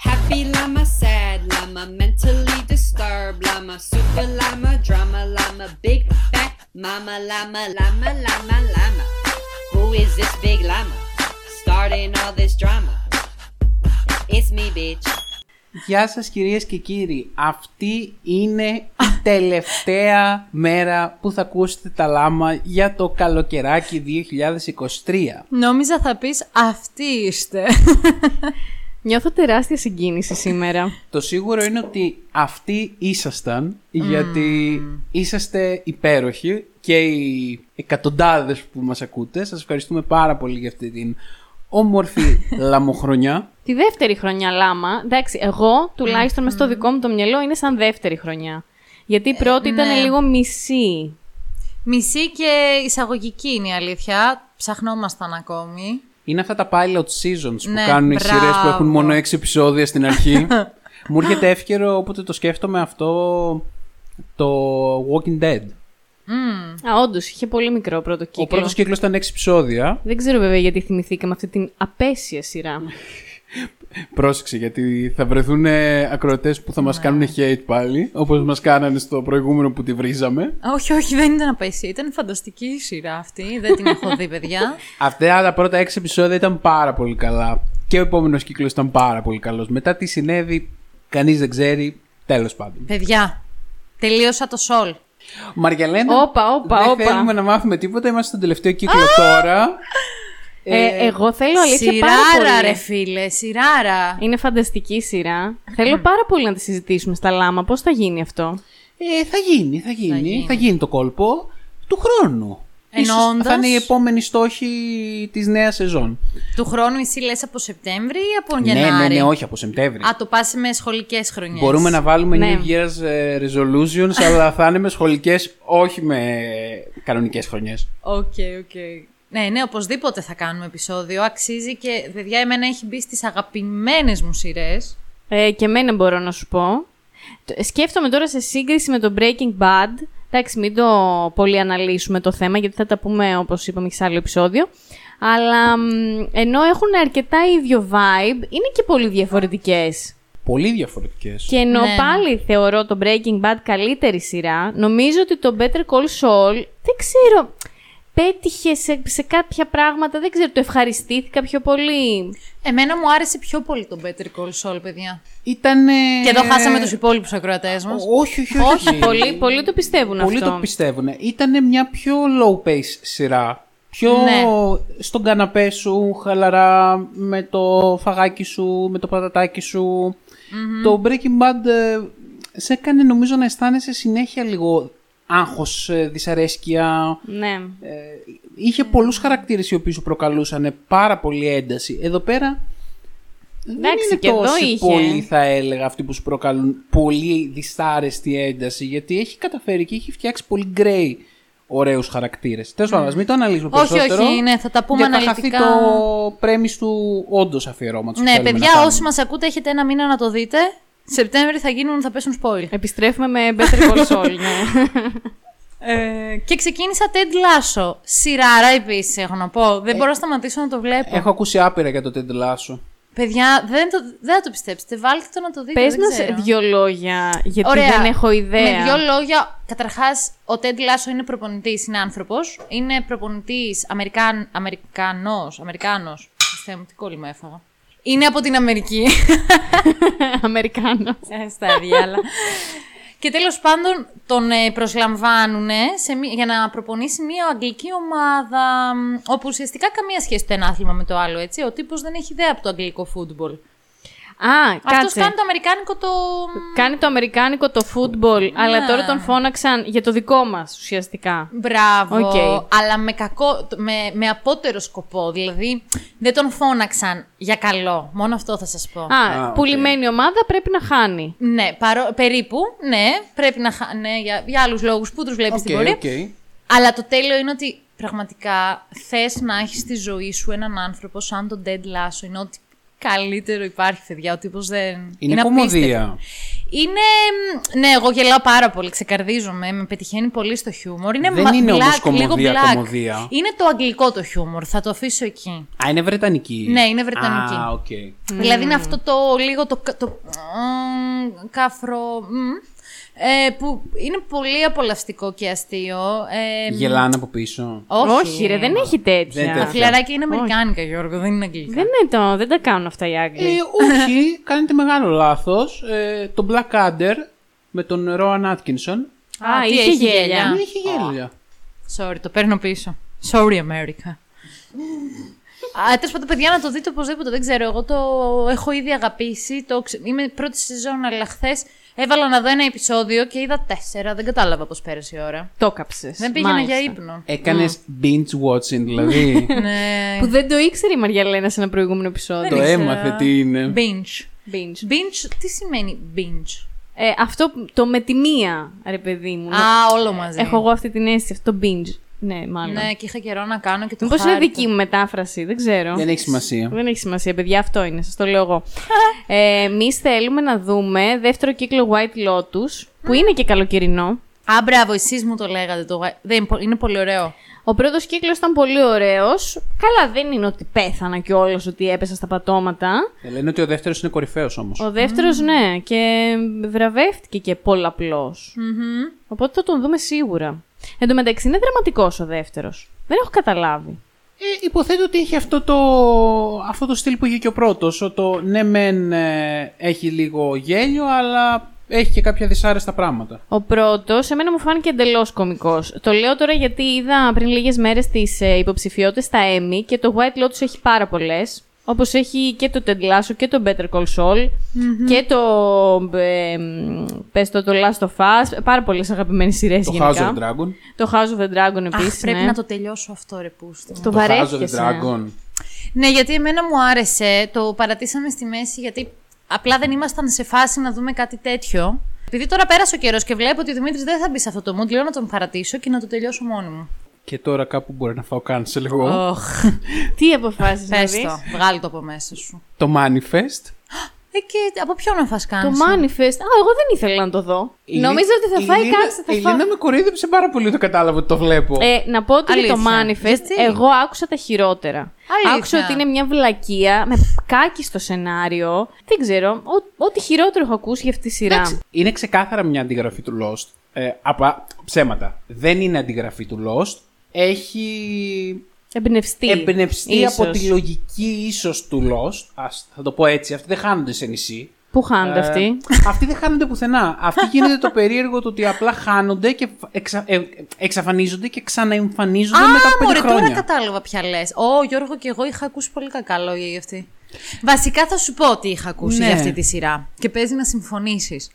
Happy llama, sad llama, mentally disturbed llama, super llama, drama llama, big fat mama llama, llama, llama, llama. Who is this big llama? Starting all this drama. It's me, bitch. Γεια σας κυρίες και κύριοι. Αυτή είναι η τελευταία μέρα που θα ακούσετε τα λάμα για το καλοκαιράκι 2023. Νόμιζα θα πεις αυτοί είστε. Νιώθω τεράστια συγκίνηση σήμερα. Το σίγουρο είναι ότι αυτοί ήσασταν γιατί είσαστε υπέροχοι και οι εκατοντάδες που μας ακούτε. Σας ευχαριστούμε πάρα πολύ για αυτή την όμορφη λαμοχρονιά. Τη δεύτερη χρονιά λάμα, εντάξει, εγώ τουλάχιστον μες στο δικό μου το μυαλό είναι σαν δεύτερη χρονιά. Γιατί η πρώτη ήταν ναι. λίγο μισή. Μισή και εισαγωγική είναι η αλήθεια. Ψαχνόμασταν ακόμη. Είναι αυτά τα pilot seasons που Ναι, κάνουν οι μπράβο. σειρές που έχουν μόνο 6 επεισόδια στην αρχή. Μου έρχεται εύκαιρο όποτε το σκέφτομαι αυτό το Walking Dead. Α, όντως, είχε πολύ μικρό πρώτο κύκλο. Ο πρώτος κύκλος ήταν 6 επεισόδια. Δεν ξέρω βέβαια γιατί θυμηθήκαμε αυτή την απέσια σειρά. Πρόσεξε γιατί θα βρεθούν ακροατές που θα Ναι. μας κάνουν hate πάλι, όπως μας κάνανε στο προηγούμενο που τη βρίζαμε. Όχι, όχι, δεν ήταν απέσια. Ήταν φανταστική η σειρά αυτή. Δεν την έχω δει, παιδιά. Αυτά τα πρώτα 6 επεισόδια ήταν πάρα πολύ καλά. Και ο επόμενος κύκλος ήταν πάρα πολύ καλός. Μετά τι συνέβη, κανείς δεν ξέρει. Τέλος πάντων. παιδιά, τελείωσα το σολ. Μαριαλένα, Όπα, όπα, δεν όπα. θέλουμε να μάθουμε τίποτα. Είμαστε στον τελευταίο κύκλο τώρα. Ε, εγώ θέλω αλήθεια πάρα Σειράρα, πολύ. ρε φίλε, σειράρα. Είναι φανταστική σειρά. θέλω πάρα πολύ να τη συζητήσουμε στα λάμα. Πώς θα γίνει αυτό; Ε, θα γίνει, θα γίνει, θα γίνει. γίνει. το κόλπο του χρόνου. Ίσως Εννοώντας- θα είναι οι επόμενοι στόχοι της νέας σεζόν. Του χρόνου εσύ λες από Σεπτέμβρη ή από Ναι, Γενάρη; ναι, ναι, όχι από Σεπτέμβρη. Α, το πας με σχολικές χρονιές. Μπορούμε να βάλουμε Ναι. New Year's ε, resolutions, αλλά θα είναι με σχολικές, όχι με κανονικές χρονιές. OK, OK. Ναι, ναι, οπωσδήποτε θα κάνουμε επεισόδιο. Αξίζει και, παιδιά, εμένα έχει μπει στις αγαπημένες μου σειρές. Ε, και εμένα μπορώ να σου πω. Το- Σκέφτομαι τώρα σε σύγκριση με το Breaking Bad. Εντάξει, μην το πολύ αναλύσουμε το θέμα, γιατί θα τα πούμε, όπως είπαμε, και σε άλλο επεισόδιο. Αλλά μ, ενώ έχουν αρκετά ίδιο vibe, είναι και πολύ διαφορετικές. Πολύ διαφορετικές. Και ενώ Ναι. πάλι θεωρώ το Breaking Bad καλύτερη σειρά, νομίζω ότι το Better Call Saul, δεν ξέρω, πέτυχε σε, σε κάποια πράγματα, δεν ξέρω, το ευχαριστήθηκα πιο πολύ. Εμένα μου άρεσε πιο πολύ το Better Call Saul, παιδιά. Ήτανε... Και εδώ χάσαμε τους υπόλοιπους ακροατές μας. Όχι, όχι, όχι. Όχι, πολλοί, πολλοί το πιστεύουν Πολλοί αυτό. το πιστεύουν. Ήταν μια πιο low pace σειρά. Πιο Ναι. στον καναπέ σου, χαλαρά, με το φαγάκι σου, με το πατατάκι σου. Το Breaking Bad ε, σε έκανε νομίζω να αισθάνεσαι συνέχεια λίγο άγχος, ε, δυσαρέσκεια. Ναι. Ε, είχε πολλούς χαρακτήρες οι οποίοι σου προκαλούσαν πάρα πολύ ένταση. Εδώ πέρα δεν Εντάξει, είναι και εδώ τόσο είχε. πολύ θα έλεγα αυτοί που σου προκαλούν πολύ δυσάρεστη ένταση γιατί έχει καταφέρει και έχει φτιάξει πολύ grey ωραίους χαρακτήρες. Τέλος πάντων, ας μην το αναλύσουμε Όχι, περισσότερο. όχι, ναι, θα τα πούμε για να αναλυτικά. χαθεί το πρέμις του όντως αφιερώματος. που Ναι, θέλουμε να παιδιά, κάνουμε. όσοι μας ακούτε, έχετε ένα μήνα να το δείτε. Σεπτέμβρη θα γίνουν, θα πέσουν spoil. Επιστρέφουμε με Better Call Saul, ναι. Ε, και ξεκίνησα Ted Lasso. Σειράρα επίσης, έχω να πω. Δεν μπορώ να σταματήσω να το βλέπω. Έχω ακούσει άπειρα για το Ted Lasso. Παιδιά, δεν, το, δεν θα το πιστέψετε. Βάλτε το να το δείτε. Πες δεν μας ξέρω. δύο λόγια, γιατί Ωραία. δεν έχω ιδέα. Με δύο λόγια, καταρχάς, ο Ted Lasso είναι προπονητής, είναι άνθρωπος. Είναι προπονητής Αμερικάν, Αμερικανός. Αμερικάνος. Χριστέ μου, τι κόλλημα έφαγα. Είναι από την Αμερική. Αμερικάνος. Ε, Στα διάλα. Και τέλος πάντων τον ε, προσλαμβάνουν για να προπονήσει μια αγγλική ομάδα μ, όπου ουσιαστικά καμία σχέση το ένα άθλημα με το άλλο, έτσι. Ο τύπος δεν έχει ιδέα από το αγγλικό football. Α, Αυτός κάτσε. κάνει το αμερικάνικο το. Κάνει το αμερικάνικο το football, αλλά Ναι. τώρα τον φώναξαν για το δικό μας ουσιαστικά. Μπράβο. Οκ. Αλλά με, κακό, με, με απώτερο σκοπό. Δηλαδή δεν τον φώναξαν για καλό. Μόνο αυτό θα σας πω. Α, Α, οκ. πουλημένη ομάδα πρέπει να χάνει. Ναι, παρό, περίπου. Ναι, πρέπει να. χα- Ναι, για, για άλλους λόγους που τους βλέπεις στην Οκ, πορεία. οκ. Αλλά το τέλειο είναι ότι πραγματικά θες να έχεις στη ζωή σου έναν άνθρωπο σαν τον Ted Lasso. Είναι ό,τι καλύτερο υπάρχει, παιδιά. Ο τύπος δεν. Είναι απίστευτο. κωμωδία. Είναι. μ, Ναι, εγώ γελάω πάρα πολύ. Ξεκαρδίζομαι. Με πετυχαίνει πολύ στο χιούμορ. Είναι Δεν μα- είναι black, όμως κωμωδία, λίγο black. κωμωδία. Είναι το αγγλικό το χιούμορ. Θα το αφήσω εκεί. Α, είναι βρετανική. Ναι, είναι βρετανική. Α, οκ. Δηλαδή είναι αυτό το λίγο το, κα- το μ, κάφρο. μ, ε, που είναι πολύ απολαυστικό και αστείο. Ε, Γελάνε από πίσω. όχι, Όχι, ρε, δεν έχει τέτοια. Δεν Τα τέτοια. φιλαράκια είναι αμερικάνικα, Γιώργο, δεν είναι αγγλικά. Δεν, είναι το, δεν τα κάνουν αυτά οι Άγγλοι. Ε, όχι, κάνετε μεγάλο λάθος. Ε, το Blackadder με τον Rowan Atkinson. Α, τι είχε έχει γέλια. γέλια. Δεν είχε γέλια. Sorry, το παίρνω πίσω. Sorry, America. Α, τέλος πάντων, παιδιά, να το δείτε οπωσδήποτε. Δεν ξέρω. Εγώ το έχω ήδη αγαπήσει. Το... ξε- Είμαι πρώτη σεζόν, αλλά χθες έβαλα να δω ένα επεισόδιο και είδα τέσσερα. Δεν κατάλαβα πώς πέρασε η ώρα. Το κάψες. Δεν πήγαινα Μάλιστα. για ύπνο. Έκανες binge watching, δηλαδή. ναι. Που δεν το ήξερε η Μαριαλένα σε ένα προηγούμενο επεισόδιο. το ήξερα. έμαθε τι είναι. Binge. Binge. Binge, τι σημαίνει binge; Ε, αυτό το με τη μία, ρε παιδί μου. Α, όλο μαζί. Έχω εγώ αυτή την αίσθηση, αυτό το binge. Ναι, μάλλον. Ναι, και είχα καιρό να κάνω και το Μήπως είναι χάρηκα. δική μου μετάφραση, δεν ξέρω. Δεν έχει σημασία. Δεν έχει σημασία, παιδιά, αυτό είναι, σας το λέω εγώ. ε, Εμείς θέλουμε να δούμε δεύτερο κύκλο White Lotus, που είναι και καλοκαιρινό. Α, μπράβο, εσείς μου το λέγατε. Το... γα- Δεν, είναι πο- είναι πολύ ωραίο. Ο πρώτος κύκλος ήταν πολύ ωραίος. Καλά, δεν είναι ότι πέθανα κιόλας, ότι έπεσα στα πατώματα. Ε, Λένε ότι ο δεύτερος είναι κορυφαίος όμως. Ο δεύτερος, ναι, και βραβεύτηκε και πολλαπλώ. Οπότε θα τον δούμε σίγουρα. Εν τω μεταξύ είναι δραματικός ο δεύτερος. Δεν έχω καταλάβει. Ε, υποθέτω ότι έχει αυτό το, αυτό το στυλ που είχε και ο πρώτος. Το ναι, μεν ε, έχει λίγο γέλιο, αλλά έχει και κάποια δυσάρεστα πράγματα. Ο πρώτος, εμένα μου φάνηκε εντελώς κωμικός. Το λέω τώρα γιατί είδα πριν λίγες μέρες τις ε, υποψηφιότητες στα Emmy και το White Lotus έχει πάρα πολλές. Όπως έχει και το Ted Lasso και το Better Call Saul και το. Ε, πες το, το Last of Us. Πάρα πολλές αγαπημένες σειρές Το γενικά. House of the Dragon. Το House of the Dragon Αχ, επίσης. πρέπει ναι. να το τελειώσω αυτό, ρε πούστη. Το Το House of the βαρέθηκες, ε. Dragon. Ναι, γιατί εμένα μου άρεσε. Το παρατήσαμε στη μέση γιατί απλά δεν ήμασταν σε φάση να δούμε κάτι τέτοιο. Επειδή τώρα πέρασε ο καιρός και βλέπω ότι ο Δημήτρης δεν θα μπει σε αυτό το mood, λέω να τον παρατήσω και να το τελειώσω μόνη μου. Και τώρα κάπου μπορεί να φάω cancel εγώ. Οχ, Τι αποφάσισες να πες δεις; το, βγάλει το από μέσα σου. Το Manifest. Ε, και από ποιον να φας Το κάνει. Manifest. Α, εγώ δεν ήθελα να το δω. Η Νομίζω Λί- ότι θα η φάει Λίνα- κάτσε. Θα Η φάει. Λίνα με κοροϊδεύσε πάρα πολύ όταν κατάλαβα ότι το βλέπω. Ε, να πω ότι για το Αλήθεια. Manifest, Γιατί; εγώ άκουσα τα χειρότερα. Αλήθεια. Άκουσα ότι είναι μια βλακεία με κάκι στο σενάριο. Δεν ξέρω. ό- Ό,τι χειρότερο έχω ακούσει για αυτή τη σειρά. Εντάξει, είναι ξεκάθαρα μια αντιγραφή του Lost. Ε, απα, ψέματα. Δεν είναι αντιγραφή του Lost. Έχει Εμπνευστεί. εμπνευστεί ίσως. από τη λογική ίσως του Lost. Ας, θα το πω έτσι. Αυτοί δεν χάνονται σε νησί. Πού χάνονται Ε, αυτοί; αυτοί δεν χάνονται πουθενά. Αυτοί γίνεται το περίεργο το ότι απλά χάνονται και εξα, ε, εξαφανίζονται και ξαναεμφανίζονται Α, μετά από πέντε μωρέ, τώρα χρόνια. κατάλαβα ποια λες. Ω, Γιώργο και εγώ είχα ακούσει πολύ κακά λόγια για αυτή. Βασικά θα σου πω ότι είχα ακούσει Ναι. για αυτή τη σειρά. Και παίζει να συμφωνήσεις.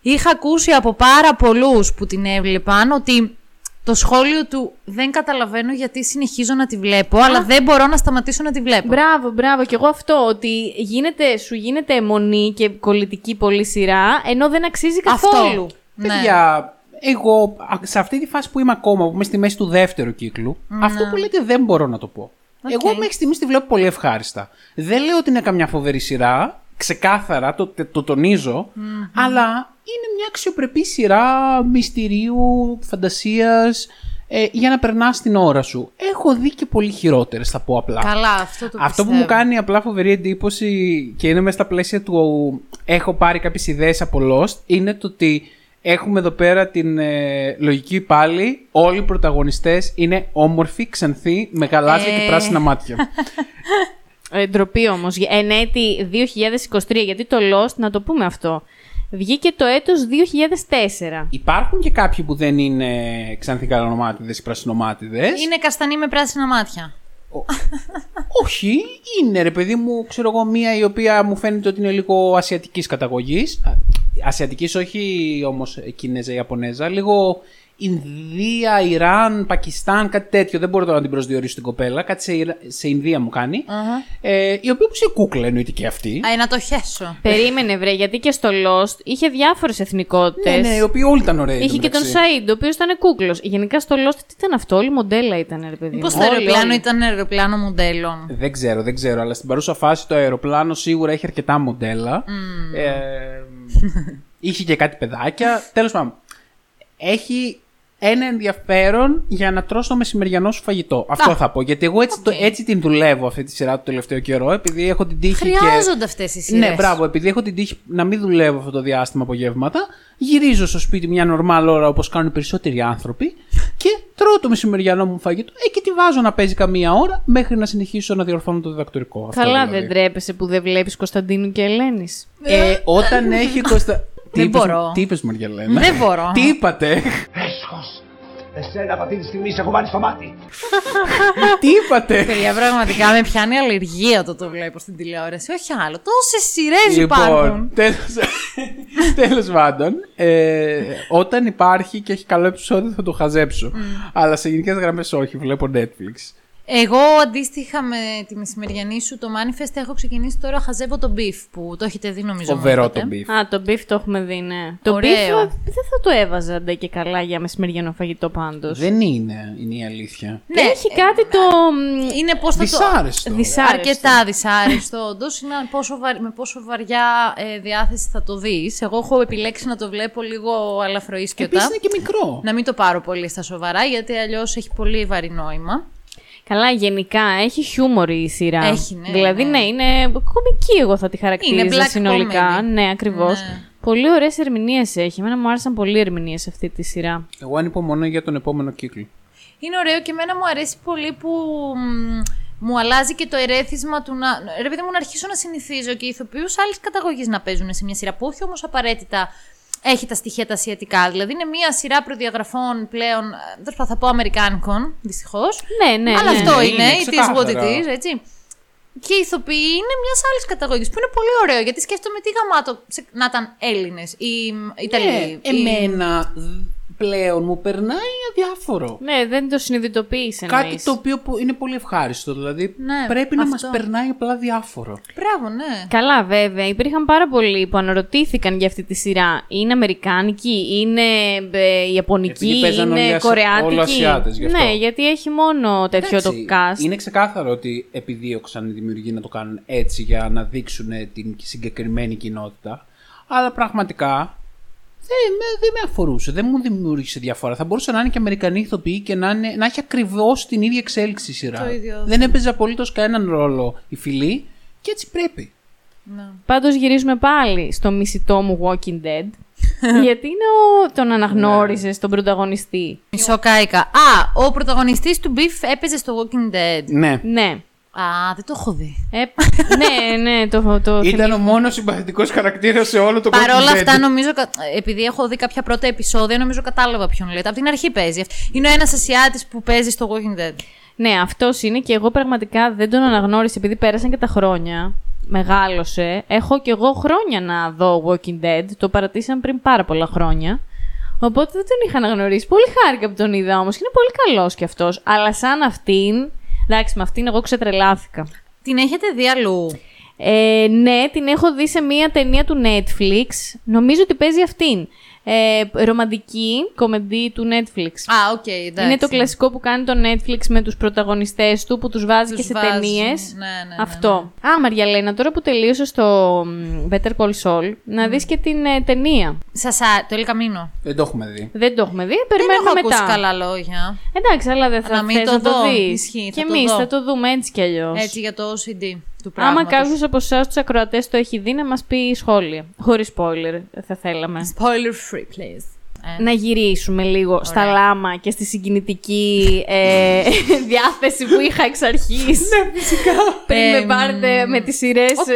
Είχα ακούσει από πάρα πολλούς που την έβλεπαν ότι το σχόλιο του δεν καταλαβαίνω γιατί συνεχίζω να τη βλέπω, αλλά δεν μπορώ να σταματήσω να τη βλέπω. Μπράβο, μπράβο. Και εγώ αυτό. Ότι γίνεται, σου γίνεται αιμονή και κολλητική πολύ σειρά, ενώ δεν αξίζει καθόλου. Ναι. Παιδιά, εγώ α, σε αυτή τη φάση που είμαι ακόμα, που είμαι στη μέση του δεύτερου κύκλου, αυτό που λέτε δεν μπορώ να το πω. Εγώ μέχρι στιγμής τη βλέπω πολύ ευχάριστα. Δεν λέω ότι είναι καμιά φοβερή σειρά, ξεκάθαρα, το, το, τονιζω αλλά είναι μια αξιοπρεπή σειρά μυστηρίου, φαντασίας, ε, για να περνάς την ώρα σου. Έχω δει και πολύ χειρότερες, θα πω απλά. Καλά, αυτό το Αυτό που πιστεύω. μου κάνει απλά φοβερή εντύπωση και είναι μέσα στα πλαίσια του έχω πάρει κάποιες ιδέες από Lost είναι το ότι έχουμε εδώ πέρα την ε, λογική πάλι όλοι οι πρωταγωνιστές είναι όμορφοι, ξανθοί, με γαλάζια και Ε. πράσινα μάτια. Ε, ντροπή όμως. Εν έτη 2023, γιατί το Lost, να το πούμε αυτό, βγήκε το έτος 2004. Υπάρχουν και κάποιοι που δεν είναι ξανθοί καλονομάτιδες ή πρασινομάτιδες; Είναι καστανή με πράσινα μάτια. Όχι, είναι ρε παιδί μου, ξέρω εγώ, μία η οποία μου φαίνεται ότι είναι λίγο ασιατικής καταγωγής. Α, Ασιατικής, όχι όμως Κινέζα ή Ιαπωνέζα, λίγο Ινδία, Ιράν, Πακιστάν, κάτι τέτοιο. Δεν μπορώ τώρα να την προσδιορίσω την κοπέλα. Κάτι σε, Ιρα- σε Ινδία μου κάνει. Ε, η οποία όπως η κούκλα εννοείται και αυτή. Α, να το χέσω. Περίμενε, βρε, γιατί και στο Lost είχε διάφορες εθνικότητες. Ναι, ναι, οι οποίοι όλοι ήταν ωραίοι. Είχε και τον εντωμεταξύ. Σαΐντ, ο οποίος ήταν κούκλος. Γενικά στο Lost τι ήταν αυτό, όλη μοντέλα ήταν, ρε παιδί. Μήπω μου. το Όλοι, αεροπλάνο όλοι. ήταν αεροπλάνο μοντέλων; Δεν ξέρω, δεν ξέρω, αλλά στην παρούσα φάση το αεροπλάνο σίγουρα έχει αρκετά μοντέλα. Ε, είχε και κάτι παιδάκια. Τέλος πάντων, έχει ένα ενδιαφέρον για να τρως το μεσημεριανό σου φαγητό. Αυτό θα πω. Γιατί εγώ έτσι, το, έτσι την δουλεύω αυτή τη σειρά το τελευταίο καιρό, επειδή έχω την τύχη και... Χρειάζονται αυτές οι σειρές. Ναι, μπράβο. Επειδή έχω την τύχη να μην δουλεύω αυτό το διάστημα απογεύματα, γυρίζω στο σπίτι μια νορμάλ ώρα όπως κάνουν οι περισσότεροι άνθρωποι και τρώω το μεσημεριανό μου φαγητό ε, και τη βάζω να παίζει καμία ώρα μέχρι να συνεχίσω να διορθώνω το διδακτορικό. Αυτό Καλά, δηλαδή. δεν τρέπεσαι που δεν βλέπεις Κωνσταντίνου και Ελένης. Ε, όταν έχει κοστα... Τι Δεν είπες- μπορώ. Τι είπες, Μαριαλένα. Δεν μπορώ. Τι είπατε; Έσχος! Εσένα από αυτή τη στιγμή σε έχω βάλει στο μάτι. Τι είπατε; Παιδιά, πραγματικά με πιάνει αλλεργία το το βλέπω στην τηλεόραση. Όχι άλλο. Τόσες σειρές Λοιπόν, υπάρχουν. τέλος, τέλος πάντων, ε, όταν υπάρχει και έχει καλό επεισόδιο θα το χαζέψω. Αλλά σε γενικές γραμμές όχι, βλέπω Netflix. Εγώ αντίστοιχα με τη μεσημεριανή σου το Manifest έχω ξεκινήσει τώρα χαζεύω το beef που το έχετε δει νομίζω. μου Φοβερό είπατε. το beef. Α, το beef το έχουμε δει, ναι. Το Ωραίο. beef ε, δεν θα το έβαζα ντε και καλά για μεσημεριανό φαγητό πάντως. Δεν είναι, είναι η αλήθεια. Ναι, Έχει κάτι το. μ, είναι πώς θα το. Δυσάρεστο. Δυσάρεστο. Αρκετά δυσάρεστο, όντως. Είναι πόσο βαρ- με πόσο βαριά ε, διάθεση θα το δεις. Εγώ έχω επιλέξει να το βλέπω λίγο αλαφροίσκιοτα. Επίσης είναι και μικρό. Να μην το πάρω πολύ στα σοβαρά, γιατί αλλιώς έχει πολύ βαρύ νόημα. Καλά, γενικά έχει χιούμορ η σειρά. Έχει, ναι, Δηλαδή, ναι. ναι, είναι κομική, εγώ θα τη χαρακτήριζα black συνολικά. comedy. Ναι, ακριβώς. Ναι. Πολύ ωραίες ερμηνείες έχει. Εμένα μου άρεσαν πολύ οι ερμηνείες σε αυτή τη σειρά. Εγώ ανυπομονώ για τον επόμενο κύκλο. Είναι ωραίο και εμένα μου αρέσει πολύ που μ, μου αλλάζει και το ερέθισμα του να. Ρε παιδί μου, να αρχίσω να συνηθίζω και ηθοποιούς άλλης καταγωγής να παίζουν σε μια σειρά που όχι όμως απαραίτητα έχει τα στοιχεία τα ασιατικά. Δηλαδή είναι μια σειρά προδιαγραφών πλέον. ε, Δεν θα, θα πω Αμερικάνικων, δυστυχώς. Ναι, ναι. Αλλά ναι. αυτό ναι, είναι. είναι, It is what it ξεκάθαρα. is, έτσι. Και οι ηθοποιοί είναι μιας άλλης καταγωγής που είναι πολύ ωραίο γιατί σκέφτομαι τι γαμάτο σε- να ήταν Έλληνες ή Ιταλοί. Ναι, ή- εμένα πλέον μου περνάει αδιάφορο. Ναι, δεν το συνειδητοποίησε Κάτι το οποίο που είναι πολύ ευχάριστο. Δηλαδή Ναι, πρέπει να αυτό. μας περνάει απλά διάφορο. Μπράβο, ναι. Καλά, βέβαια. Υπήρχαν πάρα πολλοί που αναρωτήθηκαν για αυτή τη σειρά. Είναι Αμερικάνικη, είναι ε, Ιαπωνική, Επειδή παίζαν όλοι είναι Ασια- Κορεάτικη; όλοι Ασιάτες, γι' αυτό. Ναι, γιατί έχει μόνο τέτοιο Εντάξει, το cast. Είναι ξεκάθαρο ότι επιδίωξαν οι δημιουργοί να το κάνουν έτσι για να δείξουν την συγκεκριμένη κοινότητα. Αλλά πραγματικά δεν με, δεν με αφορούσε, δεν μου δημιούργησε διαφορά. Θα μπορούσε να είναι και Αμερικανοί ηθοποιοί και να, είναι, να έχει ακριβώς την ίδια εξέλιξη η σειρά. Το ίδιο. Δεν έπαιζε απολύτως κανέναν ρόλο η φυλή και έτσι πρέπει. ναι. Πάντως γυρίζουμε πάλι στο μισητό μου Walking Dead. γιατί είναι ο... τον αναγνώρισε τον πρωταγωνιστή. Μισό κάηκα. Α, ο πρωταγωνιστής του Beef έπαιζε στο Walking Dead. Ναι. Ναι. Α, δεν το έχω δει. Ε, ναι, ναι, το, το Ήταν ο μόνος συμπαθητικός χαρακτήρας σε όλο το Παρ' όλα Walking Dead. αυτά, νομίζω. κα- Επειδή έχω δει κάποια πρώτα επεισόδια, νομίζω κατάλαβα ποιον λέτε. Από την αρχή παίζει. Είναι ο ένας Ασιάτης που παίζει στο Walking Dead. Ναι, αυτός είναι και εγώ πραγματικά δεν τον αναγνώρισα επειδή πέρασαν και τα χρόνια. Μεγάλωσε. Έχω κι εγώ χρόνια να δω Walking Dead. Το παρατήσαν πριν πάρα πολλά χρόνια. Οπότε δεν τον είχα αναγνωρίσει. Πολύ χάρηκα που τον είδα όμως. Είναι πολύ καλός κι αυτός. Αλλά σαν αυτήν. Εντάξει, με αυτήν εγώ ξετρελάθηκα. Την έχετε δει αλλού; Ε, ναι, την έχω δει σε μία ταινία του Netflix. Νομίζω ότι παίζει αυτήν. Ε, ρομαντική κομεντί του Netflix. Α, οκ, εντάξει. Είναι το κλασικό που κάνει το Netflix με τους πρωταγωνιστές του που τους βάζει Τους και σε βάζει. ταινίες. Ναι, ναι, ναι, Αυτό. Α, Μαριαλένα, τώρα που τελείωσε στο μ, Better Call Saul, να δεις και την ε, ταινία. Σασά, το El Camino. Δεν το έχουμε δει. Δεν το έχουμε δει, Δεν περιμένουμε έχω μετά. ακούσει καλά λόγια. Εντάξει, αλλά δεν θα Να μην θες το να το δω. δεις. Ισχύει, και θα το εμείς δω. θα το δούμε έτσι κι αλλιώς. Έτσι για το OCD του Άμα πράγματος. κάποιος από εσάς τους ακροατές το έχει δει, να μας πει σχόλια. Χωρίς spoiler, θα θέλαμε. Spoiler free, please. Ε, Να γυρίσουμε λίγο στα λάμα και στη συγκινητική ε, διάθεση που είχα εξ αρχής. Ναι, φυσικά. Πριν με Εμ, πάρετε με τις σειρές. Οκ.